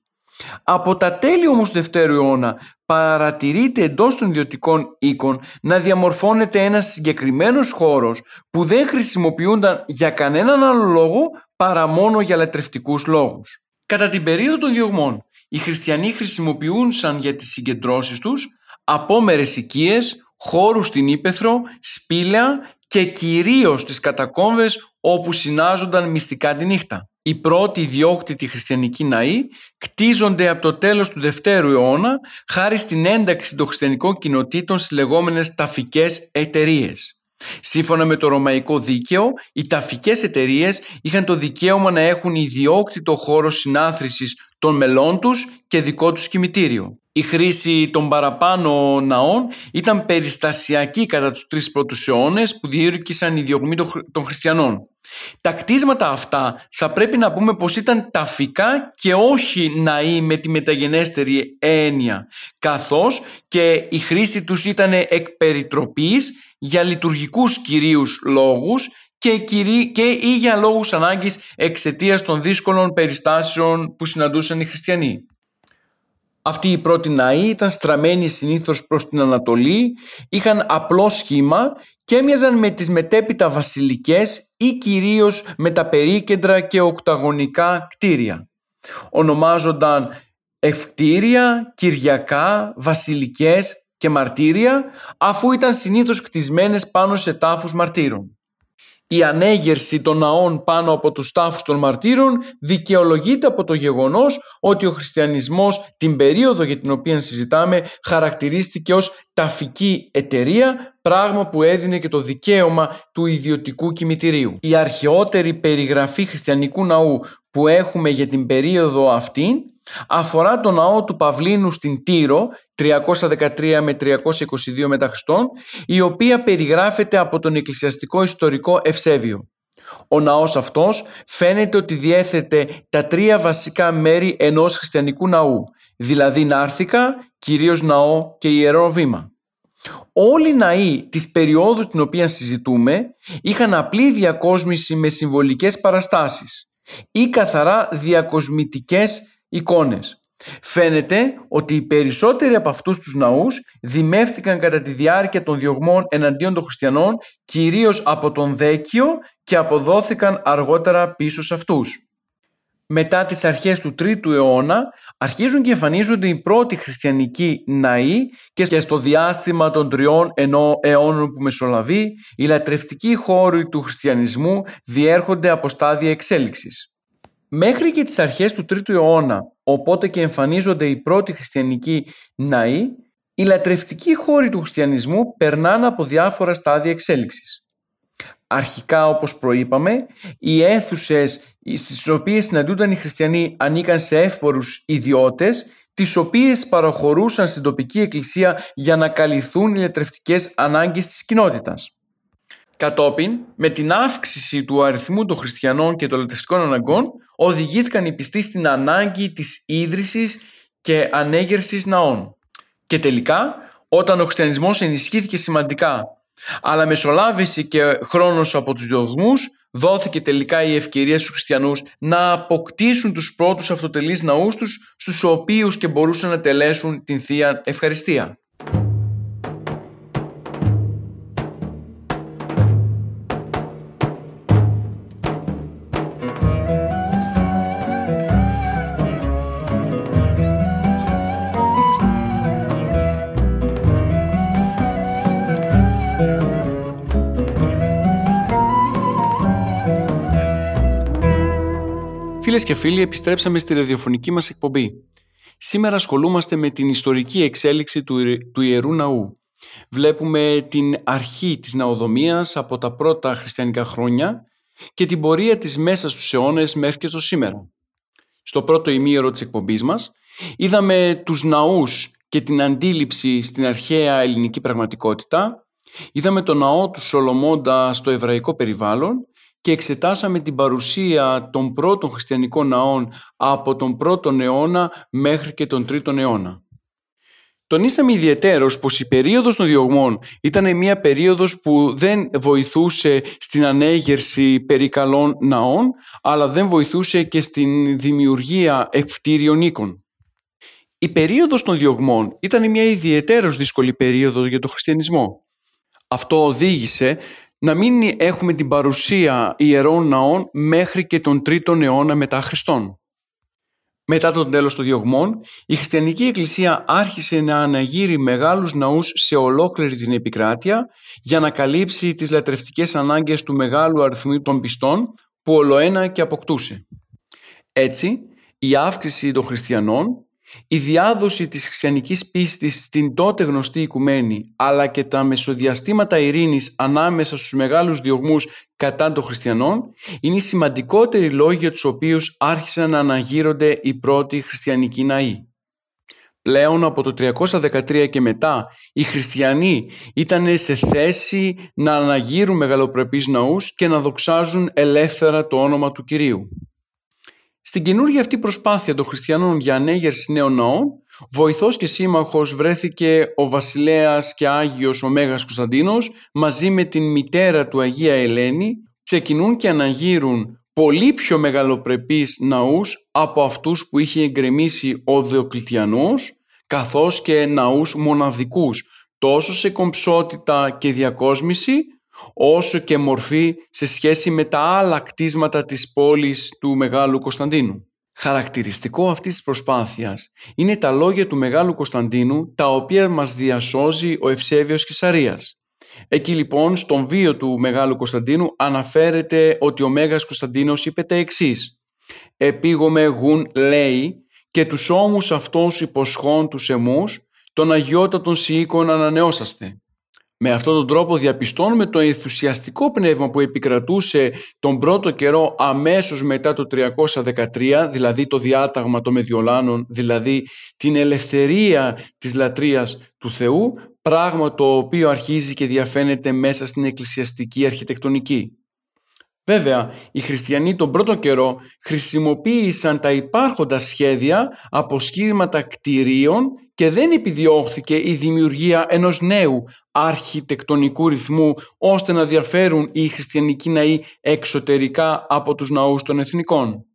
[SPEAKER 2] Από τα τέλη όμως του Δευτέρου αιώνα παρατηρείται εντός των ιδιωτικών οίκων να διαμορφώνεται ένας συγκεκριμένος χώρος που δεν χρησιμοποιούνταν για κανέναν άλλο λόγο παρά μόνο για λατρευτικούς λόγους. Κατά την περίοδο των διωγμών, οι χριστιανοί χρησιμοποιούσαν για τις συγκεντρώσεις τους απόμερες οικίες, χώρους στην Ήπεθρο, σπήλαια και κυρίως τις κατακόμβες όπου συνάζονταν μυστικά τη νύχτα. Οι πρώτοι ιδιόκτητοι χριστιανικοί ναοί κτίζονται από το τέλος του Δευτέρου αιώνα χάρη στην ένταξη των χριστιανικών κοινοτήτων στις λεγόμενες ταφικές εταιρείες. Σύμφωνα με το ρωμαϊκό δίκαιο, οι ταφικές εταιρείες είχαν το δικαίωμα να έχουν ιδιόκτητο χώρο συνάθρησης των μελών τους και δικό τους κημητήριο. Η χρήση των παραπάνω ναών ήταν περιστασιακή κατά τους τρεις πρώτους αιώνες που διήρκησαν οι διωγμοί των χριστιανών. Τα κτίσματα αυτά θα πρέπει να πούμε πως ήταν ταφικά και όχι ναοί με τη μεταγενέστερη έννοια, καθώς και η χρήση τους ήταν εκ περιτροπής για λειτουργικούς κυρίους λόγους και, και ή για λόγους ανάγκης εξαιτίας των δύσκολων περιστάσεων που συναντούσαν οι χριστιανοί. Αυτοί οι πρώτοι ναοί ήταν στραμμένοι συνήθως προς την Ανατολή, είχαν απλό σχήμα και έμοιαζαν με τις μετέπειτα βασιλικές ή κυρίως με τα περίκεντρα και οκταγωνικά κτίρια. Ονομάζονταν ευκτήρια, κυριακά, βασιλικές και μαρτύρια αφού ήταν συνήθως κτισμένες πάνω σε τάφους μαρτύρων. Η ανέγερση των ναών πάνω από τους τάφους των μαρτύρων δικαιολογείται από το γεγονός ότι ο χριστιανισμός την περίοδο για την οποία συζητάμε χαρακτηρίστηκε ως ταφική εταιρεία, πράγμα που έδινε και το δικαίωμα του ιδιωτικού κημητηρίου. Η αρχαιότερη περιγραφή χριστιανικού ναού που έχουμε για την περίοδο αυτή αφορά το ναό του Παυλίνου στην Τύρο 313 με 322 μετά Χριστόν η οποία περιγράφεται από τον εκκλησιαστικό ιστορικό Ευσέβιο. Ο ναός αυτός φαίνεται ότι διέθετε τα τρία βασικά μέρη ενός χριστιανικού ναού, δηλαδή Νάρθηκα, κυρίως ναό και ιερό βήμα. Όλοι οι ναοί της περίοδου την οποία συζητούμε είχαν απλή διακόσμηση με συμβολικές παραστάσεις ή καθαρά διακοσμητικές εικόνες. Φαίνεται ότι οι περισσότεροι από αυτούς τους ναούς δημεύτηκαν κατά τη διάρκεια των διωγμών εναντίον των χριστιανών κυρίως από τον Δέκιο και αποδόθηκαν αργότερα πίσω σε αυτούς. Μετά τις αρχές του 3ου αιώνα αρχίζουν και εμφανίζονται οι πρώτοι χριστιανικοί ναοί και στο διάστημα των τριών αιώνων που μεσολαβεί οι λατρευτικοί χώροι του χριστιανισμού διέρχονται από στάδια εξέλιξης. Μέχρι και τις αρχές του 3ου αιώνα, οπότε και εμφανίζονται οι πρώτοι χριστιανικοί ναοί, οι λατρευτικοί χώροι του χριστιανισμού περνάνε από διάφορα στάδια εξέλιξης. Αρχικά, όπως προείπαμε, οι αίθουσες στις οποίες συναντούνταν οι χριστιανοί ανήκαν σε εύπορους ιδιώτες, τις οποίες παραχωρούσαν στην τοπική εκκλησία για να καλυφθούν οι λατρευτικές ανάγκες της κοινότητας. Κατόπιν, με την αύξηση του αριθμού των χριστιανών και των λατρευτικών αναγκών, οδηγήθηκαν οι πιστοί στην ανάγκη της ίδρυσης και ανέγερσης ναών. Και τελικά, όταν ο χριστιανισμός ενισχύθηκε σημαντικά, αλλά μεσολάβησε και χρόνος από τους διωγμούς, δόθηκε τελικά η ευκαιρία στους χριστιανούς να αποκτήσουν τους πρώτους αυτοτελείς ναούς τους, στους οποίους και μπορούσαν να τελέσουν την Θεία Ευχαριστία. Φίλες και φίλοι, επιστρέψαμε στη ραδιοφωνική μας εκπομπή. Σήμερα ασχολούμαστε με την ιστορική εξέλιξη του, του Ιερού Ναού. Βλέπουμε την αρχή της ναοδομίας από τα πρώτα χριστιανικά χρόνια και την πορεία της μέσας στους αιώνες μέχρι και στο σήμερα. Στο πρώτο ημίωρο της εκπομπής μας είδαμε τους ναούς και την αντίληψη στην αρχαία ελληνική πραγματικότητα, είδαμε το ναό του Σολομώντα στο εβραϊκό περιβάλλον και εξετάσαμε την παρουσία των πρώτων χριστιανικών ναών από τον πρώτον αιώνα μέχρι και τον τρίτον αιώνα. Τονίσαμε ιδιαιτέρως πως η περίοδος των διωγμών ήταν μια περίοδος που δεν βοηθούσε στην ανέγερση περικαλών ναών, αλλά δεν βοηθούσε και στην δημιουργία ευκτήριων οίκων. Η περίοδος των διωγμών ήταν μια ιδιαιτέρως δύσκολη περίοδος για τον χριστιανισμό. Αυτό οδήγησε να μην έχουμε την παρουσία ιερών ναών μέχρι και τον 3ο αιώνα μετά Χριστόν. Μετά τον τέλος των διωγμών, η χριστιανική εκκλησία άρχισε να αναγείρει μεγάλους ναούς σε ολόκληρη την επικράτεια για να καλύψει τις λατρευτικές ανάγκες του μεγάλου αριθμού των πιστών που ολοένα και αποκτούσε. Έτσι, η αύξηση των χριστιανών η διάδοση της χριστιανικής πίστης στην τότε γνωστή οικουμένη αλλά και τα μεσοδιαστήματα ειρήνης ανάμεσα στους μεγάλους διωγμούς κατά των χριστιανών είναι οι σημαντικότεροι λόγοι για τους οποίους άρχισαν να αναγείρονται οι πρώτοι χριστιανικοί ναοί. Πλέον από το 313 και μετά οι χριστιανοί ήταν σε θέση να αναγείρουν μεγαλοπρεπείς ναούς και να δοξάζουν ελεύθερα το όνομα του Κυρίου. Στην καινούργια αυτή προσπάθεια των χριστιανών για ανέγερση νέων ναών, βοηθός και σύμμαχος βρέθηκε ο βασιλέας και Άγιος ο Μέγας Κωνσταντίνος μαζί με την μητέρα του Αγία Ελένη, ξεκινούν και αναγύρουν πολύ πιο μεγαλοπρεπείς ναούς από αυτούς που είχε εγκρεμίσει ο Δεοκλητιανός, καθώς και ναούς μοναδικούς, τόσο σε κομψότητα και διακόσμηση, όσο και μορφή σε σχέση με τα άλλα κτίσματα της πόλης του Μεγάλου Κωνσταντίνου. Χαρακτηριστικό αυτής της προσπάθειας είναι τα λόγια του Μεγάλου Κωνσταντίνου τα οποία μας διασώζει ο Ευσέβιος Κεσαρίας. Εκεί λοιπόν στον βίο του Μεγάλου Κωνσταντίνου αναφέρεται ότι ο Μέγας Κωνσταντίνος είπε τα εξής. «Επίγομαι γουν λέει και τους ώμους αυτούς υποσχών τους εμούς τον αγιότατον σιήκον ανανεώσαστε». Με αυτόν τον τρόπο διαπιστώνουμε το ενθουσιαστικό πνεύμα που επικρατούσε τον πρώτο καιρό αμέσως μετά το 313, δηλαδή το διάταγμα των Μεδιολάνων, δηλαδή την ελευθερία της λατρείας του Θεού, πράγμα το οποίο αρχίζει και διαφαίνεται μέσα στην εκκλησιαστική αρχιτεκτονική. Βέβαια, οι χριστιανοί τον πρώτο καιρό χρησιμοποίησαν τα υπάρχοντα σχέδια από σχήματα κτηρίων και δεν επιδιώχθηκε η δημιουργία ενός νέου αρχιτεκτονικού ρυθμού ώστε να διαφέρουν οι χριστιανικοί ναοί εξωτερικά από τους ναούς των εθνικών.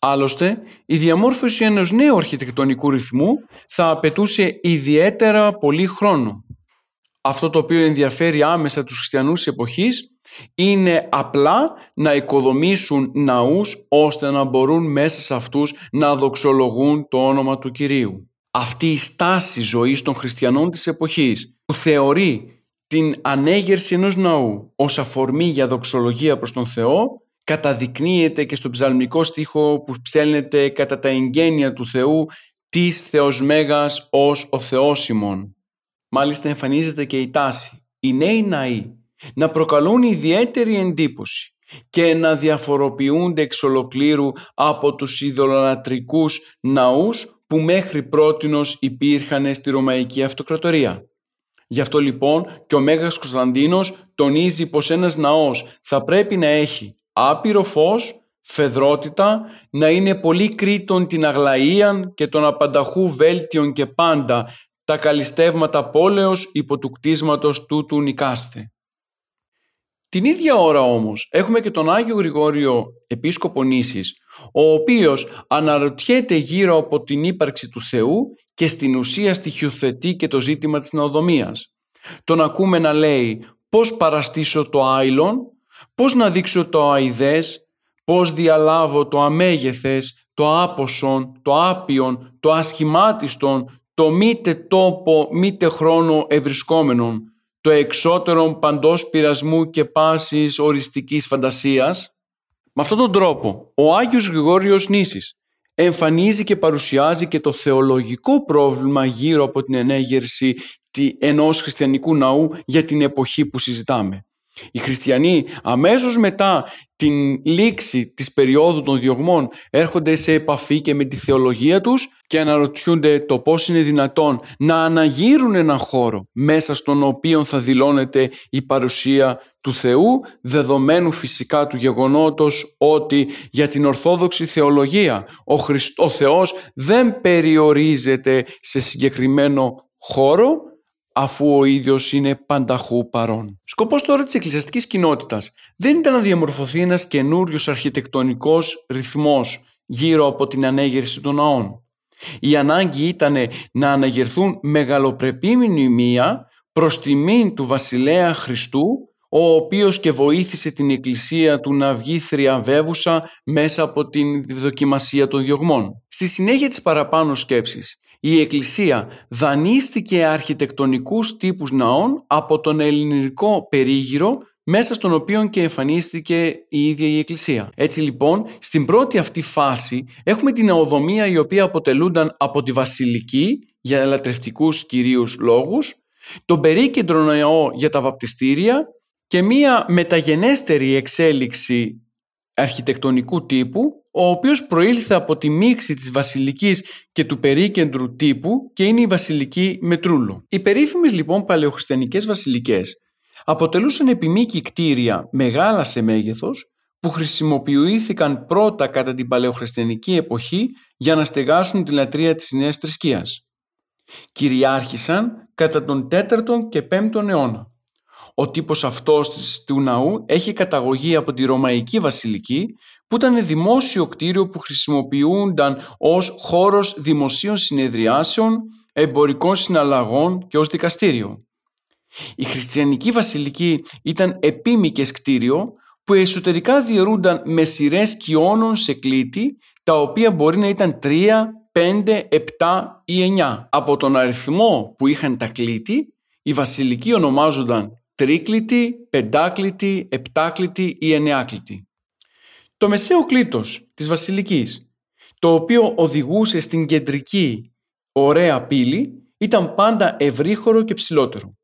[SPEAKER 2] Άλλωστε, η διαμόρφωση ενός νέου αρχιτεκτονικού ρυθμού θα απαιτούσε ιδιαίτερα πολύ χρόνο. Αυτό το οποίο ενδιαφέρει άμεσα τους χριστιανούς της εποχής είναι απλά να οικοδομήσουν ναούς ώστε να μπορούν μέσα σε αυτούς να δοξολογούν το όνομα του Κυρίου. Αυτή η στάση ζωής των χριστιανών της εποχής που θεωρεί την ανέγερση ενός ναού ως αφορμή για δοξολογία προς τον Θεό καταδεικνύεται και στο ψαλμικό στίχο που ψέλνεται κατά τα εγγένεια του Θεού της Θεός Μέγας ως ο Θεός ημών. Μάλιστα εμφανίζεται και η τάση. Οι νέοι ναοί να προκαλούν ιδιαίτερη εντύπωση και να διαφοροποιούνται εξ ολοκλήρου από τους ιδωλολατρικούς ναούς που μέχρι πρότινος υπήρχαν στη Ρωμαϊκή Αυτοκρατορία. Γι' αυτό λοιπόν και ο Μέγας Κωνσταντίνος τονίζει πως ένας ναός θα πρέπει να έχει άπειρο φως, φεδρότητα, να είναι πολύ κρίτον την αγλαΐαν και τον απανταχού βέλτιον και πάντα τα καλυστεύματα πόλεως υπό του κτίσματος τούτου νικάστε. Την ίδια ώρα όμως έχουμε και τον Άγιο Γρηγόριο Επίσκοπο Νήσης, ο οποίος αναρωτιέται γύρω από την ύπαρξη του Θεού και στην ουσία στοιχειοθετεί και το ζήτημα της ναοδομίας. Τον ακούμε να λέει πώς παραστήσω το άϊλον, πώς να δείξω το αηδές, πώς διαλάβω το αμέγεθες, το άποσον, το άπιον, το ασχημάτιστον, το μήτε τόπο, μήτε χρόνο ευρισκόμενον, το εξώτερο παντός πειρασμού και πάσης οριστικής φαντασίας. Με αυτόν τον τρόπο, ο Άγιος Γρηγόριος Νήσης εμφανίζει και παρουσιάζει και το θεολογικό πρόβλημα γύρω από την ενέγερση ενός χριστιανικού ναού για την εποχή που συζητάμε. Οι χριστιανοί αμέσως μετά την λήξη της περίοδου των διωγμών έρχονται σε επαφή και με τη θεολογία τους και αναρωτιούνται το πώς είναι δυνατόν να αναγύρουν έναν χώρο μέσα στον οποίο θα δηλώνεται η παρουσία του Θεού δεδομένου φυσικά του γεγονότος ότι για την Ορθόδοξη θεολογία ο, Χριστ, ο Θεός δεν περιορίζεται σε συγκεκριμένο χώρο αφού ο ίδιος είναι πανταχού παρόν. Σκοπός τώρα της εκκλησιαστικής κοινότητας δεν ήταν να διαμορφωθεί ένας καινούριος αρχιτεκτονικός ρυθμός γύρω από την ανέγερση των ναών. Η ανάγκη ήταν να αναγερθούν μεγαλοπρεπή μνημεία προς τιμήν του βασιλέα Χριστού ο οποίος και βοήθησε την εκκλησία του να βγει θριαβεύουσα μέσα από την δοκιμασία των διωγμών. Στη συνέχεια της παραπάνω σκέψης, η Εκκλησία δανείστηκε αρχιτεκτονικούς τύπους ναών από τον ελληνικό περίγυρο μέσα στον οποίο και εμφανίστηκε η ίδια η Εκκλησία. Έτσι λοιπόν, στην πρώτη αυτή φάση έχουμε την ναοδομία η οποία αποτελούνταν από τη βασιλική για ελατρευτικούς κυρίους λόγους, τον περίκεντρο ναό για τα βαπτιστήρια και μία μεταγενέστερη εξέλιξη αρχιτεκτονικού τύπου ο οποίος προήλθε από τη μίξη της βασιλικής και του περίκεντρου τύπου και είναι η βασιλική Μετρούλου. Οι περίφημες λοιπόν παλαιοχριστιανικές βασιλικές αποτελούσαν επιμήκη κτίρια μεγάλα σε μέγεθος που χρησιμοποιήθηκαν πρώτα κατά την παλαιοχριστιανική εποχή για να στεγάσουν τη λατρεία της νέας θρησκείας. Κυριάρχησαν κατά τον 4ο και 5ο αιώνα. Ο τύπος αυτός του ναού έχει καταγωγή από τη Ρωμαϊκή Βασιλική που ήταν δημόσιο κτίριο που χρησιμοποιούνταν ως χώρος δημοσίων συνεδριάσεων, εμπορικών συναλλαγών και ως δικαστήριο. Η χριστιανική βασιλική ήταν επίμικες κτίριο που εσωτερικά διαιρούνταν με σειρές κοιόνων σε κλίτη τα οποία μπορεί να ήταν 3, 5, 7 ή 9. Από τον αριθμό που είχαν τα κλίτη οι βασιλικοί ονομάζονταν τρίκλητη, πεντάκλητη, επτάκλητη ή εννεάκλητη. Το μεσαίο κλήτος της βασιλικής, το οποίο οδηγούσε στην κεντρική ωραία πύλη, ήταν πάντα ευρύχωρο και ψηλότερο.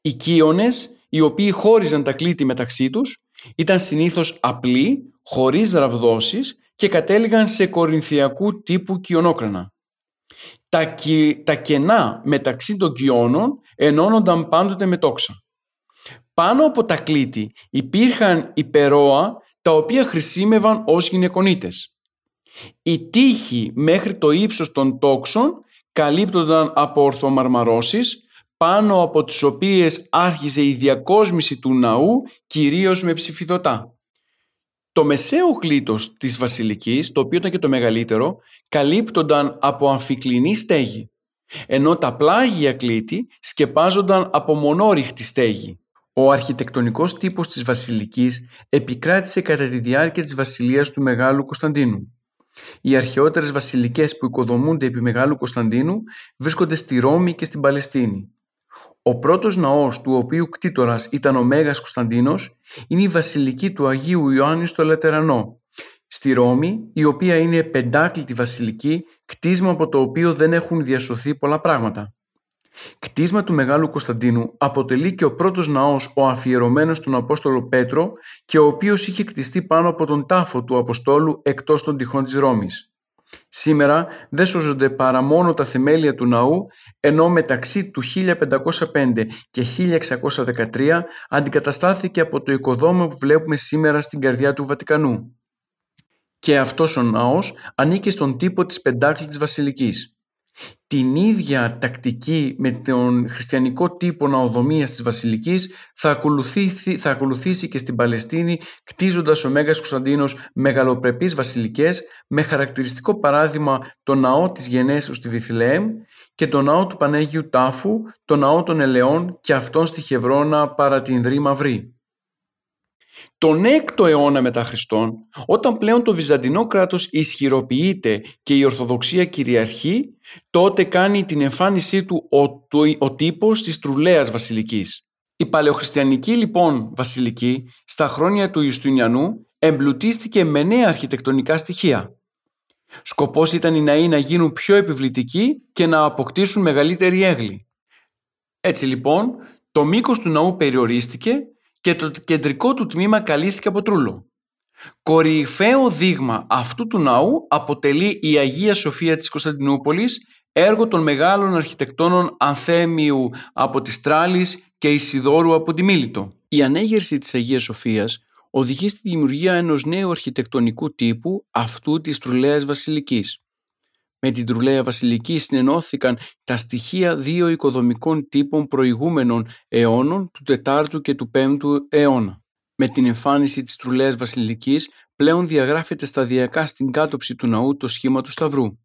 [SPEAKER 2] Οι κύονες, οι οποίοι χώριζαν τα κλήτη μεταξύ τους, ήταν συνήθως απλοί, χωρίς ραβδόσεις και κατέληγαν σε κορινθιακού τύπου κοιονόκρανα. Τα, τα κενά μεταξύ των κοιόνων ενώνονταν πάντοτε με τόξα. Πάνω από τα κλήτη υπήρχαν υπερόα τα οποία χρησιμεύαν ως γυναικονίτες. Οι τείχοι μέχρι το ύψος των τόξων καλύπτονταν από ορθομαρμαρώσεις πάνω από τις οποίες άρχιζε η διακόσμηση του ναού κυρίως με ψηφιδωτά. Το μεσαίο κλήτος της βασιλικής, το οποίο ήταν και το μεγαλύτερο, καλύπτονταν από αμφικλινή στέγη, ενώ τα πλάγια κλήτη σκεπάζονταν από μονόριχτη στέγη. Ο αρχιτεκτονικός τύπος της βασιλικής επικράτησε κατά τη διάρκεια της βασιλείας του Μεγάλου Κωνσταντίνου. Οι αρχαιότερες βασιλικές που οικοδομούνται επί Μεγάλου Κωνσταντίνου βρίσκονται στη Ρώμη και στην Παλαιστίνη. Ο πρώτος ναός του οποίου κτήτορας ήταν ο Μέγας Κωνσταντίνος είναι η βασιλική του Αγίου Ιωάννης στο Λατερανό, στη Ρώμη, η οποία είναι πεντάκλητη βασιλική, κτίσμα από το οποίο δεν έχουν διασωθεί πολλά πράγματα. Κτίσμα του Μεγάλου Κωνσταντίνου αποτελεί και ο πρώτος ναός ο αφιερωμένος στον Απόστολο Πέτρο και ο οποίος είχε κτιστεί πάνω από τον τάφο του Αποστόλου εκτός των τυχών της Ρώμης. Σήμερα δεν σώζονται παρά μόνο τα θεμέλια του ναού, ενώ μεταξύ του 1505 και 1613 αντικαταστάθηκε από το οικοδόμημα που βλέπουμε σήμερα στην καρδιά του Βατικανού. Και αυτός ο ναός ανήκει στον τύπο της πεντάκλητης βασιλικής την ίδια τακτική με τον χριστιανικό τύπο ναοδομίας της Βασιλικής θα ακολουθήσει, θα ακολουθήσει και στην Παλαιστίνη κτίζοντας ο Μέγας Κωνσταντίνος μεγαλοπρεπείς βασιλικές με χαρακτηριστικό παράδειγμα το ναό της Γενέσεως στη Βιθλεέμ και το ναό του Πανέγιου Τάφου, το ναό των Ελαιών και αυτόν στη Χευρώνα παρά την Δρή Μαυρή. Τον 6ο αιώνα μετά Χριστόν, όταν πλέον το Βυζαντινό κράτος ισχυροποιείται και η Ορθοδοξία κυριαρχεί, τότε κάνει την εμφάνισή του ο, ο, τύπος της τρουλέας βασιλικής. Η παλαιοχριστιανική λοιπόν βασιλική στα χρόνια του Ιουστινιανού εμπλουτίστηκε με νέα αρχιτεκτονικά στοιχεία. Σκοπός ήταν οι ναοί να γίνουν πιο επιβλητικοί και να αποκτήσουν μεγαλύτερη έγλη. Έτσι λοιπόν, το μήκος του ναού περιορίστηκε και το κεντρικό του τμήμα καλύφθηκε από τρούλο. Κορυφαίο δείγμα αυτού του ναού αποτελεί η Αγία Σοφία της Κωνσταντινούπολης, έργο των μεγάλων αρχιτεκτόνων Ανθέμιου από τη Τράλης και Ισιδόρου από τη Μίλητο. Η ανέγερση της Αγίας Σοφίας οδηγεί στη δημιουργία ενός νέου αρχιτεκτονικού τύπου αυτού της Τρουλέας Βασιλικής. Με την Τρουλέα Βασιλική συνενώθηκαν τα στοιχεία δύο οικοδομικών τύπων προηγούμενων αιώνων του 4ου και του 5ου αιώνα. Με την εμφάνιση της Τρουλέας Βασιλικής πλέον διαγράφεται σταδιακά στην κάτωψη του ναού το σχήμα του Σταυρού.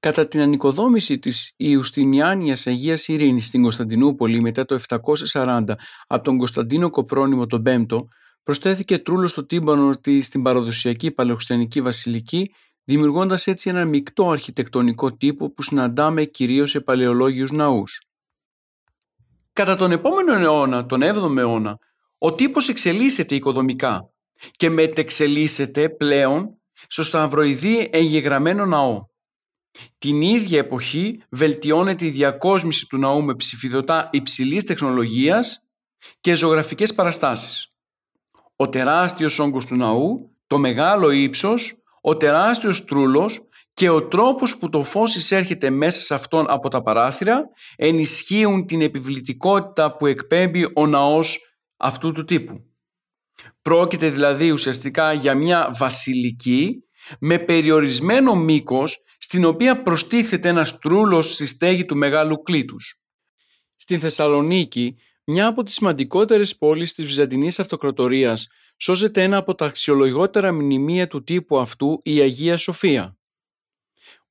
[SPEAKER 2] Κατά την ανοικοδόμηση της Ιουστινιάνιας Αγίας Ειρήνης στην Κωνσταντινούπολη μετά το 740 από τον Κωνσταντίνο Κοπρόνιμο τον 5ο, προσθέθηκε τρούλος στο τύμπανο στην παραδοσιακή παλαιοχριστιανική βασιλική δημιουργώντας έτσι ένα μεικτό αρχιτεκτονικό τύπο που συναντάμε κυρίως σε παλαιολόγιους ναούς. Κατά τον επόμενο αιώνα, τον 7ο αιώνα, ο τύπος εξελίσσεται οικοδομικά και μετεξελίσσεται πλέον στο σταυροειδή εγγεγραμμένο ναό. Την ίδια εποχή βελτιώνεται η διακόσμηση του ναού με ψηφιδωτά υψηλής τεχνολογίας και ζωγραφικές παραστάσεις. Ο τεράστιος όγκος του ναού, το μεγάλο ύψος, ο τεράστιος τρούλος και ο τρόπος που το φως εισέρχεται μέσα σε αυτόν από τα παράθυρα ενισχύουν την επιβλητικότητα που εκπέμπει ο ναός αυτού του τύπου. Πρόκειται δηλαδή ουσιαστικά για μια βασιλική με περιορισμένο μήκος στην οποία προστίθεται ένας τρούλος στη στέγη του μεγάλου κλήτους. Στην Θεσσαλονίκη, μια από τις σημαντικότερες πόλεις της Βυζαντινής Αυτοκρατορίας, σώζεται ένα από τα αξιολογότερα μνημεία του τύπου αυτού η Αγία Σοφία.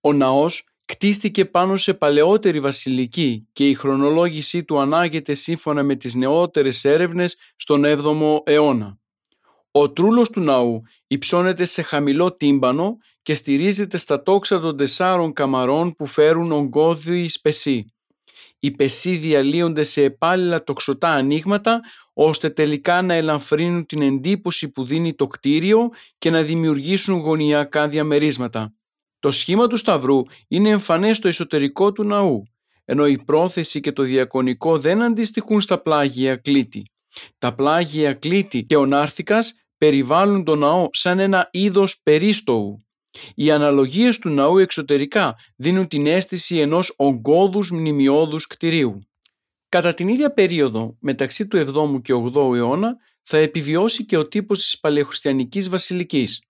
[SPEAKER 2] Ο ναός κτίστηκε πάνω σε παλαιότερη βασιλική και η χρονολόγησή του ανάγεται σύμφωνα με τις νεότερες έρευνες στον 7ο αιώνα. Ο τρούλος του ναού υψώνεται σε χαμηλό τύμπανο και στηρίζεται στα τόξα των τεσσάρων καμαρών που φέρουν ογκώδη σπεσί. Οι πεσί διαλύονται σε επάλληλα τοξωτά ανοίγματα ώστε τελικά να ελαφρύνουν την εντύπωση που δίνει το κτίριο και να δημιουργήσουν γωνιακά διαμερίσματα. Το σχήμα του Σταυρού είναι εμφανές στο εσωτερικό του ναού, ενώ η πρόθεση και το διακονικό δεν αντιστοιχούν στα πλάγια κλήτη. Τα πλάγια κλήτη και ο Νάρθικας περιβάλλουν το ναό σαν ένα είδος περίστοου. Οι αναλογίες του ναού εξωτερικά δίνουν την αίσθηση ενός ογκώδους μνημειώδους κτηρίου. Κατά την ίδια περίοδο, μεταξύ του 7ου και 8ου αιώνα, θα επιβιώσει και ο τύπος της παλαιοχριστιανικής βασιλικής.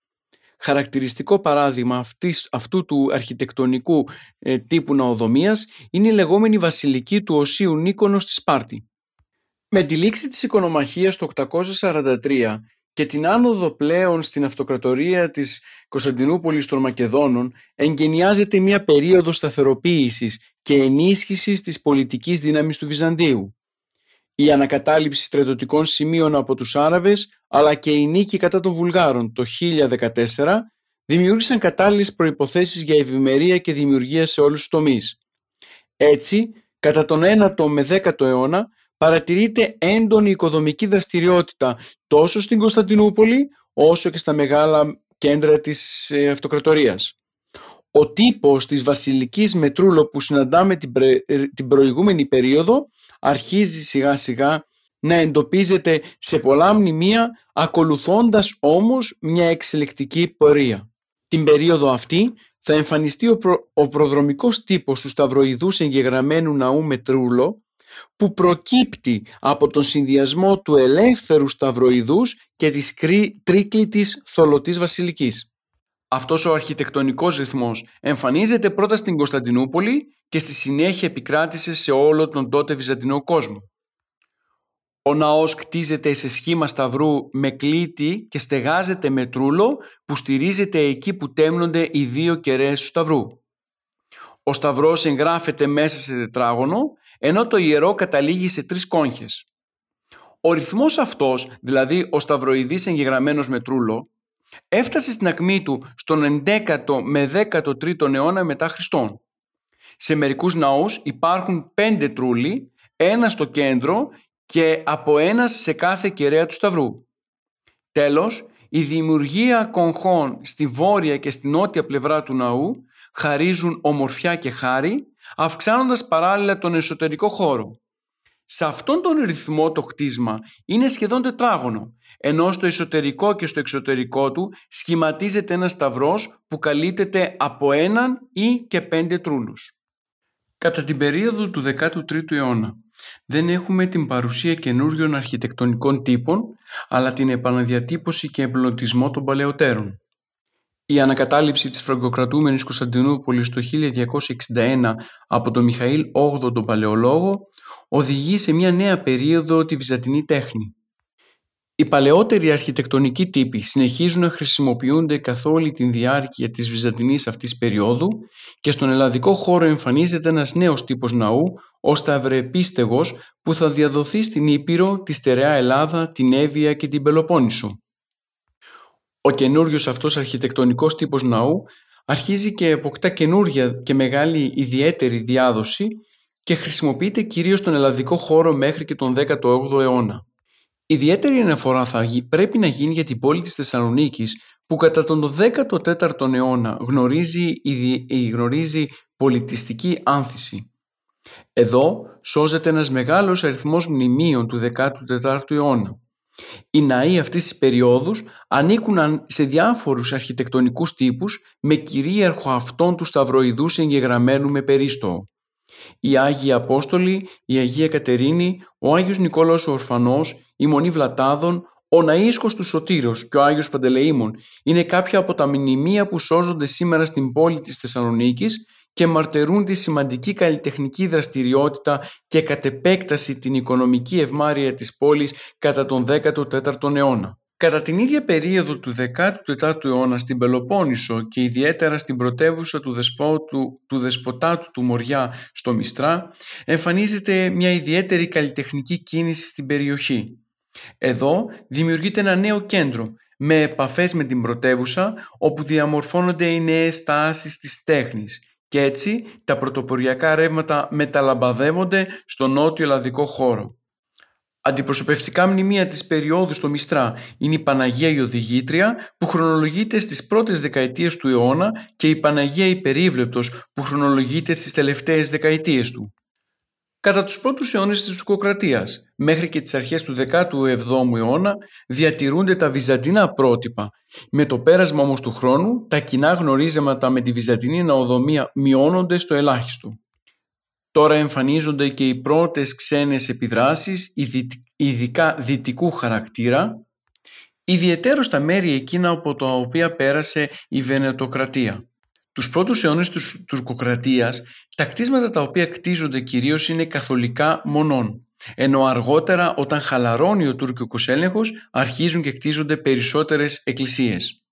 [SPEAKER 2] Χαρακτηριστικό παράδειγμα αυτής, αυτού του αρχιτεκτονικού ε, τύπου ναοδομίας είναι η λεγόμενη βασιλική του Οσίου Νίκονος στη Σπάρτη. Με τη λήξη της οικονομαχίας το 843 και την άνοδο πλέον στην αυτοκρατορία της Κωνσταντινούπολης των Μακεδόνων εγκαινιάζεται μια περίοδος σταθεροποίησης και ενίσχυσης της πολιτικής δύναμης του Βυζαντίου. Η ανακατάληψη στρατιωτικών σημείων από τους Άραβες αλλά και η νίκη κατά των Βουλγάρων το 1014 δημιούργησαν κατάλληλες προϋποθέσεις για ευημερία και δημιουργία σε όλους τους τομείς. Έτσι, κατά τον 9ο με 10ο αιώνα παρατηρείται έντονη οικοδομική δραστηριότητα τόσο στην Κωνσταντινούπολη όσο και στα μεγάλα κέντρα της ε, αυτοκρατορίας. Ο τύπος της βασιλικής Μετρούλο που συναντάμε την, ε, την προηγούμενη περίοδο αρχίζει σιγά σιγά να εντοπίζεται σε πολλά μνημεία ακολουθώντας όμως μια εξελικτική πορεία. Την περίοδο αυτή θα εμφανιστεί ο, προ, ο προδρομικός τύπος του σταυροειδούς εγγεγραμμένου ναού Μετρούλο που προκύπτει από τον συνδυασμό του ελεύθερου σταυροειδούς και της τρίκλητης θολωτής βασιλικής. Αυτός ο αρχιτεκτονικός ρυθμός εμφανίζεται πρώτα στην Κωνσταντινούπολη και στη συνέχεια επικράτησε σε όλο τον τότε βυζαντινό κόσμο. Ο ναός κτίζεται σε σχήμα σταυρού με κλίτη και στεγάζεται με τρούλο που στηρίζεται εκεί που τέμνονται οι δύο κεραίες του σταυρού. Ο σταυρός εγγράφεται μέσα σε τετράγωνο ενώ το ιερό καταλήγει σε τρεις κόγχες. Ο ρυθμός αυτός, δηλαδή ο σταυροειδής εγγεγραμμένος με τρούλο, έφτασε στην ακμή του στον 11ο με 13ο αιώνα μετά Χριστόν. Σε μερικούς ναούς υπάρχουν πέντε τρούλοι, ένα στο κέντρο και από ένας σε κάθε κεραία του σταυρού. Τέλος, η δημιουργία κογχών στη βόρεια και στη νότια πλευρά του ναού χαρίζουν ομορφιά και χάρη, αυξάνοντας παράλληλα τον εσωτερικό χώρο. Σε αυτόν τον ρυθμό το κτίσμα είναι σχεδόν τετράγωνο, ενώ στο εσωτερικό και στο εξωτερικό του σχηματίζεται ένας σταυρός που καλύπτεται από έναν ή και πέντε τρούλους. Κατά την περίοδο του 13ου αιώνα δεν έχουμε την παρουσία καινούριων αρχιτεκτονικών τύπων, αλλά την επαναδιατύπωση και εμπλωτισμό των παλαιότερων. Η ανακατάληψη της φραγκοκρατούμενης Κωνσταντινούπολης το 1261 από τον Μιχαήλ VIII τον Παλαιολόγο οδηγεί σε μια νέα περίοδο τη βυζαντινή τέχνη. Οι παλαιότεροι αρχιτεκτονικοί τύποι συνεχίζουν να χρησιμοποιούνται καθ' όλη τη διάρκεια της βυζαντινής αυτής περίοδου και στον ελλαδικό χώρο εμφανίζεται ένας νέος τύπος ναού, ο Σταυρεπίστεγος που θα διαδοθεί στην Ήπειρο, τη στερεά Ελλάδα, την Εύβοια και την Πελοπόννησο. Ο καινούριος αυτός αρχιτεκτονικός τύπος ναού αρχίζει και αποκτά καινούρια και μεγάλη ιδιαίτερη διάδοση και χρησιμοποιείται κυρίως στον ελλαδικό χώρο μέχρι και τον 18ο αιώνα. Ιδιαίτερη αναφορά θα πρέπει να γίνει για την πόλη της Θεσσαλονίκης που κατά τον 14ο αιώνα γνωρίζει, γνωρίζει πολιτιστική άνθηση. Εδώ σώζεται ένας μεγάλος αριθμός μνημείων του 14ου αιώνα. Οι ναοί αυτής της περίοδους ανήκουν σε διάφορους αρχιτεκτονικούς τύπους με κυρίαρχο αυτόν του σταυροειδούς εγγεγραμμένου με περίστοο. Οι Άγιοι Απόστολοι, η Αγία Κατερίνη, ο Άγιος Νικόλαος ο Ορφανός, η Μονή Βλατάδων, ο Ναΐσκος του Σωτήρος και ο Άγιος Παντελεήμων είναι κάποια από τα μνημεία που σώζονται σήμερα στην πόλη της Θεσσαλονίκης και μαρτερούν τη σημαντική καλλιτεχνική δραστηριότητα και κατ' επέκταση την οικονομική ευμάρεια της πόλης κατά τον 14ο αιώνα. Κατά την ίδια περίοδο του 14ου αιώνα στην Πελοπόννησο και ιδιαίτερα στην πρωτεύουσα του, δεσπότου, του δεσποτάτου του Μοριά στο Μιστρά εμφανίζεται μια ιδιαίτερη καλλιτεχνική κίνηση στην περιοχή. Εδώ δημιουργείται ένα νέο κέντρο με επαφές με την πρωτεύουσα όπου διαμορφώνονται οι νέες τάσεις της τέχνης και έτσι τα πρωτοποριακά ρεύματα μεταλαμπαδεύονται στο νότιο ελλαδικό χώρο. Αντιπροσωπευτικά μνημεία της περίοδου στο Μιστρά είναι η Παναγία η Οδηγήτρια που χρονολογείται στις πρώτες δεκαετίες του αιώνα και η Παναγία η Περίβλεπτος που χρονολογείται στις τελευταίες δεκαετίες του. Κατά τους πρώτους αιώνες της τουρκοκρατίας μέχρι και τις αρχές του 17ου αιώνα διατηρούνται τα βυζαντινά πρότυπα. Με το πέρασμα όμως του χρόνου τα κοινά γνωρίζεματα με τη βυζαντινή ναοδομία μειώνονται στο ελάχιστο. Τώρα εμφανίζονται και οι πρώτες ξένες επιδράσεις, ειδικά δυτικού χαρακτήρα, ιδιαίτερο στα μέρη εκείνα από τα οποία πέρασε η Βενετοκρατία. Τους πρώτους αιώνες της τουρκοκρατίας, τα κτίσματα τα οποία κτίζονται κυρίως είναι καθολικά μονών. ενώ αργότερα όταν χαλαρώνει ο τουρκικός έλεγχος αρχίζουν και κτίζονται περισσότερες εκκλησίες.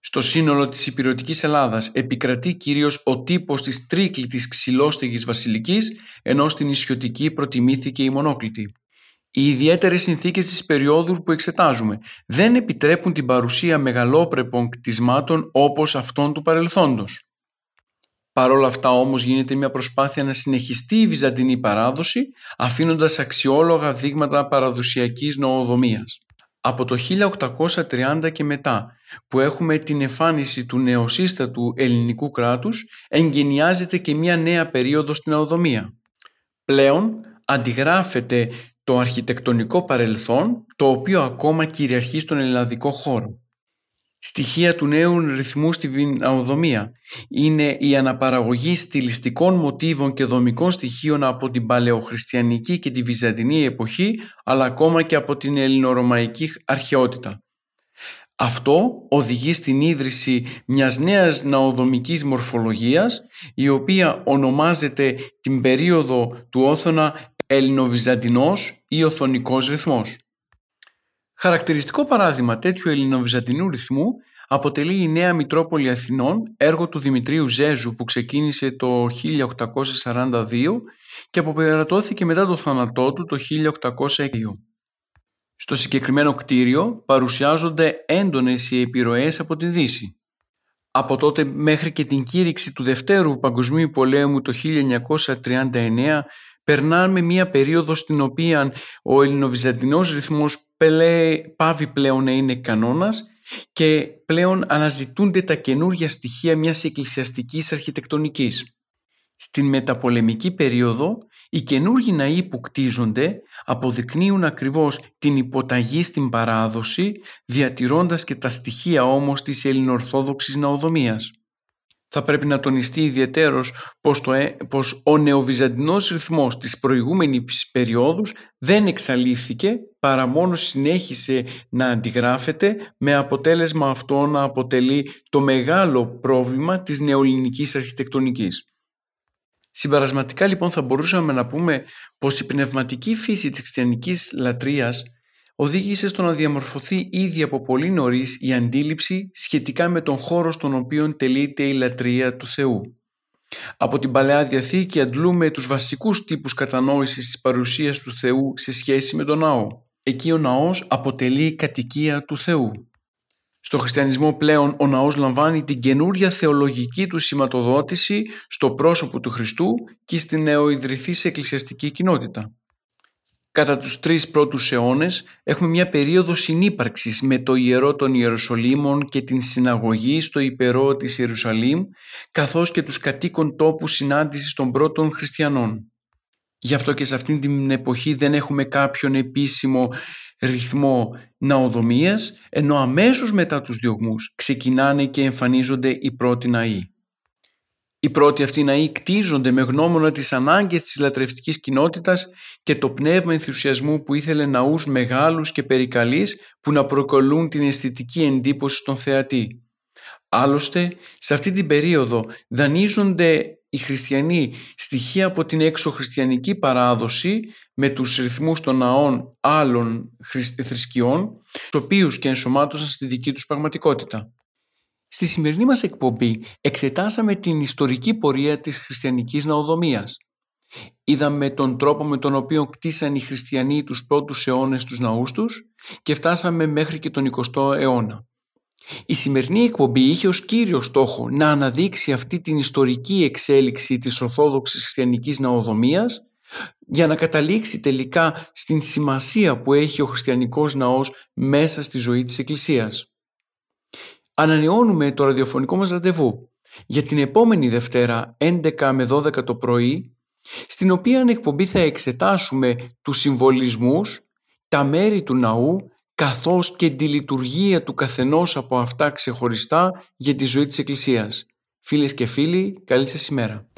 [SPEAKER 2] Στο σύνολο της υπηρετικής Ελλάδας επικρατεί κυρίως ο τύπος της τρίκλητης ξυλόστεγης βασιλικής, ενώ στην Ισιωτική προτιμήθηκε η μονόκλητη. Οι ιδιαίτερες συνθήκες της περίοδου που εξετάζουμε δεν επιτρέπουν την παρουσία μεγαλόπρεπων κτισμάτων όπως αυτών του παρελθόντος. Παρ' όλα αυτά όμως γίνεται μια προσπάθεια να συνεχιστεί η βυζαντινή παράδοση αφήνοντας αξιόλογα δείγματα παραδοσιακής νοοδομίας. Από το 1830 και μετά που έχουμε την εμφάνιση του νεοσύστατου ελληνικού κράτους εγκαινιάζεται και μια νέα περίοδο στην νοοδομία. Πλέον αντιγράφεται το αρχιτεκτονικό παρελθόν το οποίο ακόμα κυριαρχεί στον ελλαδικό χώρο. Στοιχεία του νέου ρυθμού στη βιναοδομία είναι η αναπαραγωγή στιλιστικών μοτίβων και δομικών στοιχείων από την παλαιοχριστιανική και τη βυζαντινή εποχή αλλά ακόμα και από την ελληνορωμαϊκή αρχαιότητα. Αυτό οδηγεί στην ίδρυση μιας νέας ναοδομικής μορφολογίας η οποία ονομάζεται την περίοδο του Όθωνα Ελληνοβυζαντινός ή Οθωνικός ρυθμός. Χαρακτηριστικό παράδειγμα τέτοιου ελληνοβυζαντινού ρυθμού αποτελεί η Νέα Μητρόπολη Αθηνών, έργο του Δημητρίου Ζέζου που ξεκίνησε το 1842 και αποπερατώθηκε μετά το θάνατό του το 1802. Στο συγκεκριμένο κτίριο παρουσιάζονται έντονες οι επιρροές από τη Δύση. Από τότε μέχρι και την κήρυξη του Δευτέρου Παγκοσμίου Πολέμου το 1939 περνάμε μία περίοδο στην οποία ο ελληνοβυζαντινός ρυθμός πάβει πλέον να είναι κανόνας και πλέον αναζητούνται τα καινούργια στοιχεία μιας εκκλησιαστικής αρχιτεκτονικής. Στην μεταπολεμική περίοδο, οι καινούργιοι ναοί που κτίζονται αποδεικνύουν ακριβώς την υποταγή στην παράδοση, διατηρώντας και τα στοιχεία όμως της ελληνοορθόδοξης ναοδομίας θα πρέπει να τονιστεί ιδιαιτέρως πως, το, ε, πως ο νεοβυζαντινός ρυθμός της προηγούμενης περίοδους δεν εξαλείφθηκε παρά μόνο συνέχισε να αντιγράφεται με αποτέλεσμα αυτό να αποτελεί το μεγάλο πρόβλημα της νεοελληνικής αρχιτεκτονικής. Συμπαρασματικά λοιπόν θα μπορούσαμε να πούμε πως η πνευματική φύση της χριστιανικής λατρείας οδήγησε στο να διαμορφωθεί ήδη από πολύ νωρίς η αντίληψη σχετικά με τον χώρο στον οποίο τελείται η λατρεία του Θεού. Από την Παλαιά Διαθήκη αντλούμε τους βασικούς τύπους κατανόησης της παρουσίας του Θεού σε σχέση με τον ναό. Εκεί ο ναός αποτελεί κατοικία του Θεού. Στο χριστιανισμό πλέον ο ναός λαμβάνει την καινούρια θεολογική του σηματοδότηση στο πρόσωπο του Χριστού και στην νεοειδρυθής εκκλησιαστική κοινότητα. Κατά τους τρεις πρώτους αιώνες έχουμε μια περίοδο συνύπαρξης με το ιερό των Ιεροσολύμων και την συναγωγή στο υπερό της Ιερουσαλήμ καθώς και τους κατοίκων τόπου συνάντησης των πρώτων χριστιανών. Γι' αυτό και σε αυτήν την εποχή δεν έχουμε κάποιον επίσημο ρυθμό ναοδομίας ενώ αμέσως μετά τους διωγμούς ξεκινάνε και εμφανίζονται οι πρώτοι ναοί. Οι πρώτοι αυτοί ναοί κτίζονται με γνώμονα τις ανάγκες της λατρευτικής κοινότητας και το πνεύμα ενθουσιασμού που ήθελε ναούς μεγάλους και περικαλείς που να προκολούν την αισθητική εντύπωση στον θεατή. Άλλωστε, σε αυτή την περίοδο δανείζονται οι χριστιανοί στοιχεία από την έξω χριστιανική παράδοση με τους ρυθμούς των ναών άλλων θρησκειών, τους οποίους και ενσωμάτωσαν στη δική τους πραγματικότητα. Στη σημερινή μας εκπομπή εξετάσαμε την ιστορική πορεία της χριστιανικής ναοδομίας. Είδαμε τον τρόπο με τον οποίο κτίσαν οι χριστιανοί τους πρώτους αιώνες τους ναούς τους και φτάσαμε μέχρι και τον 20ο αιώνα. Η σημερινή εκπομπή είχε ως κύριο στόχο να αναδείξει αυτή την ιστορική εξέλιξη της Ορθόδοξης Χριστιανικής Ναοδομίας για να καταλήξει τελικά στην σημασία που έχει ο χριστιανικός ναός μέσα στη ζωή της Εκκλησίας ανανεώνουμε το ραδιοφωνικό μας ραντεβού για την επόμενη Δευτέρα 11 με 12 το πρωί στην οποία εκπομπή θα εξετάσουμε τους συμβολισμούς, τα μέρη του ναού καθώς και τη λειτουργία του καθενός από αυτά ξεχωριστά για τη ζωή της Εκκλησίας. Φίλες και φίλοι, καλή σας ημέρα.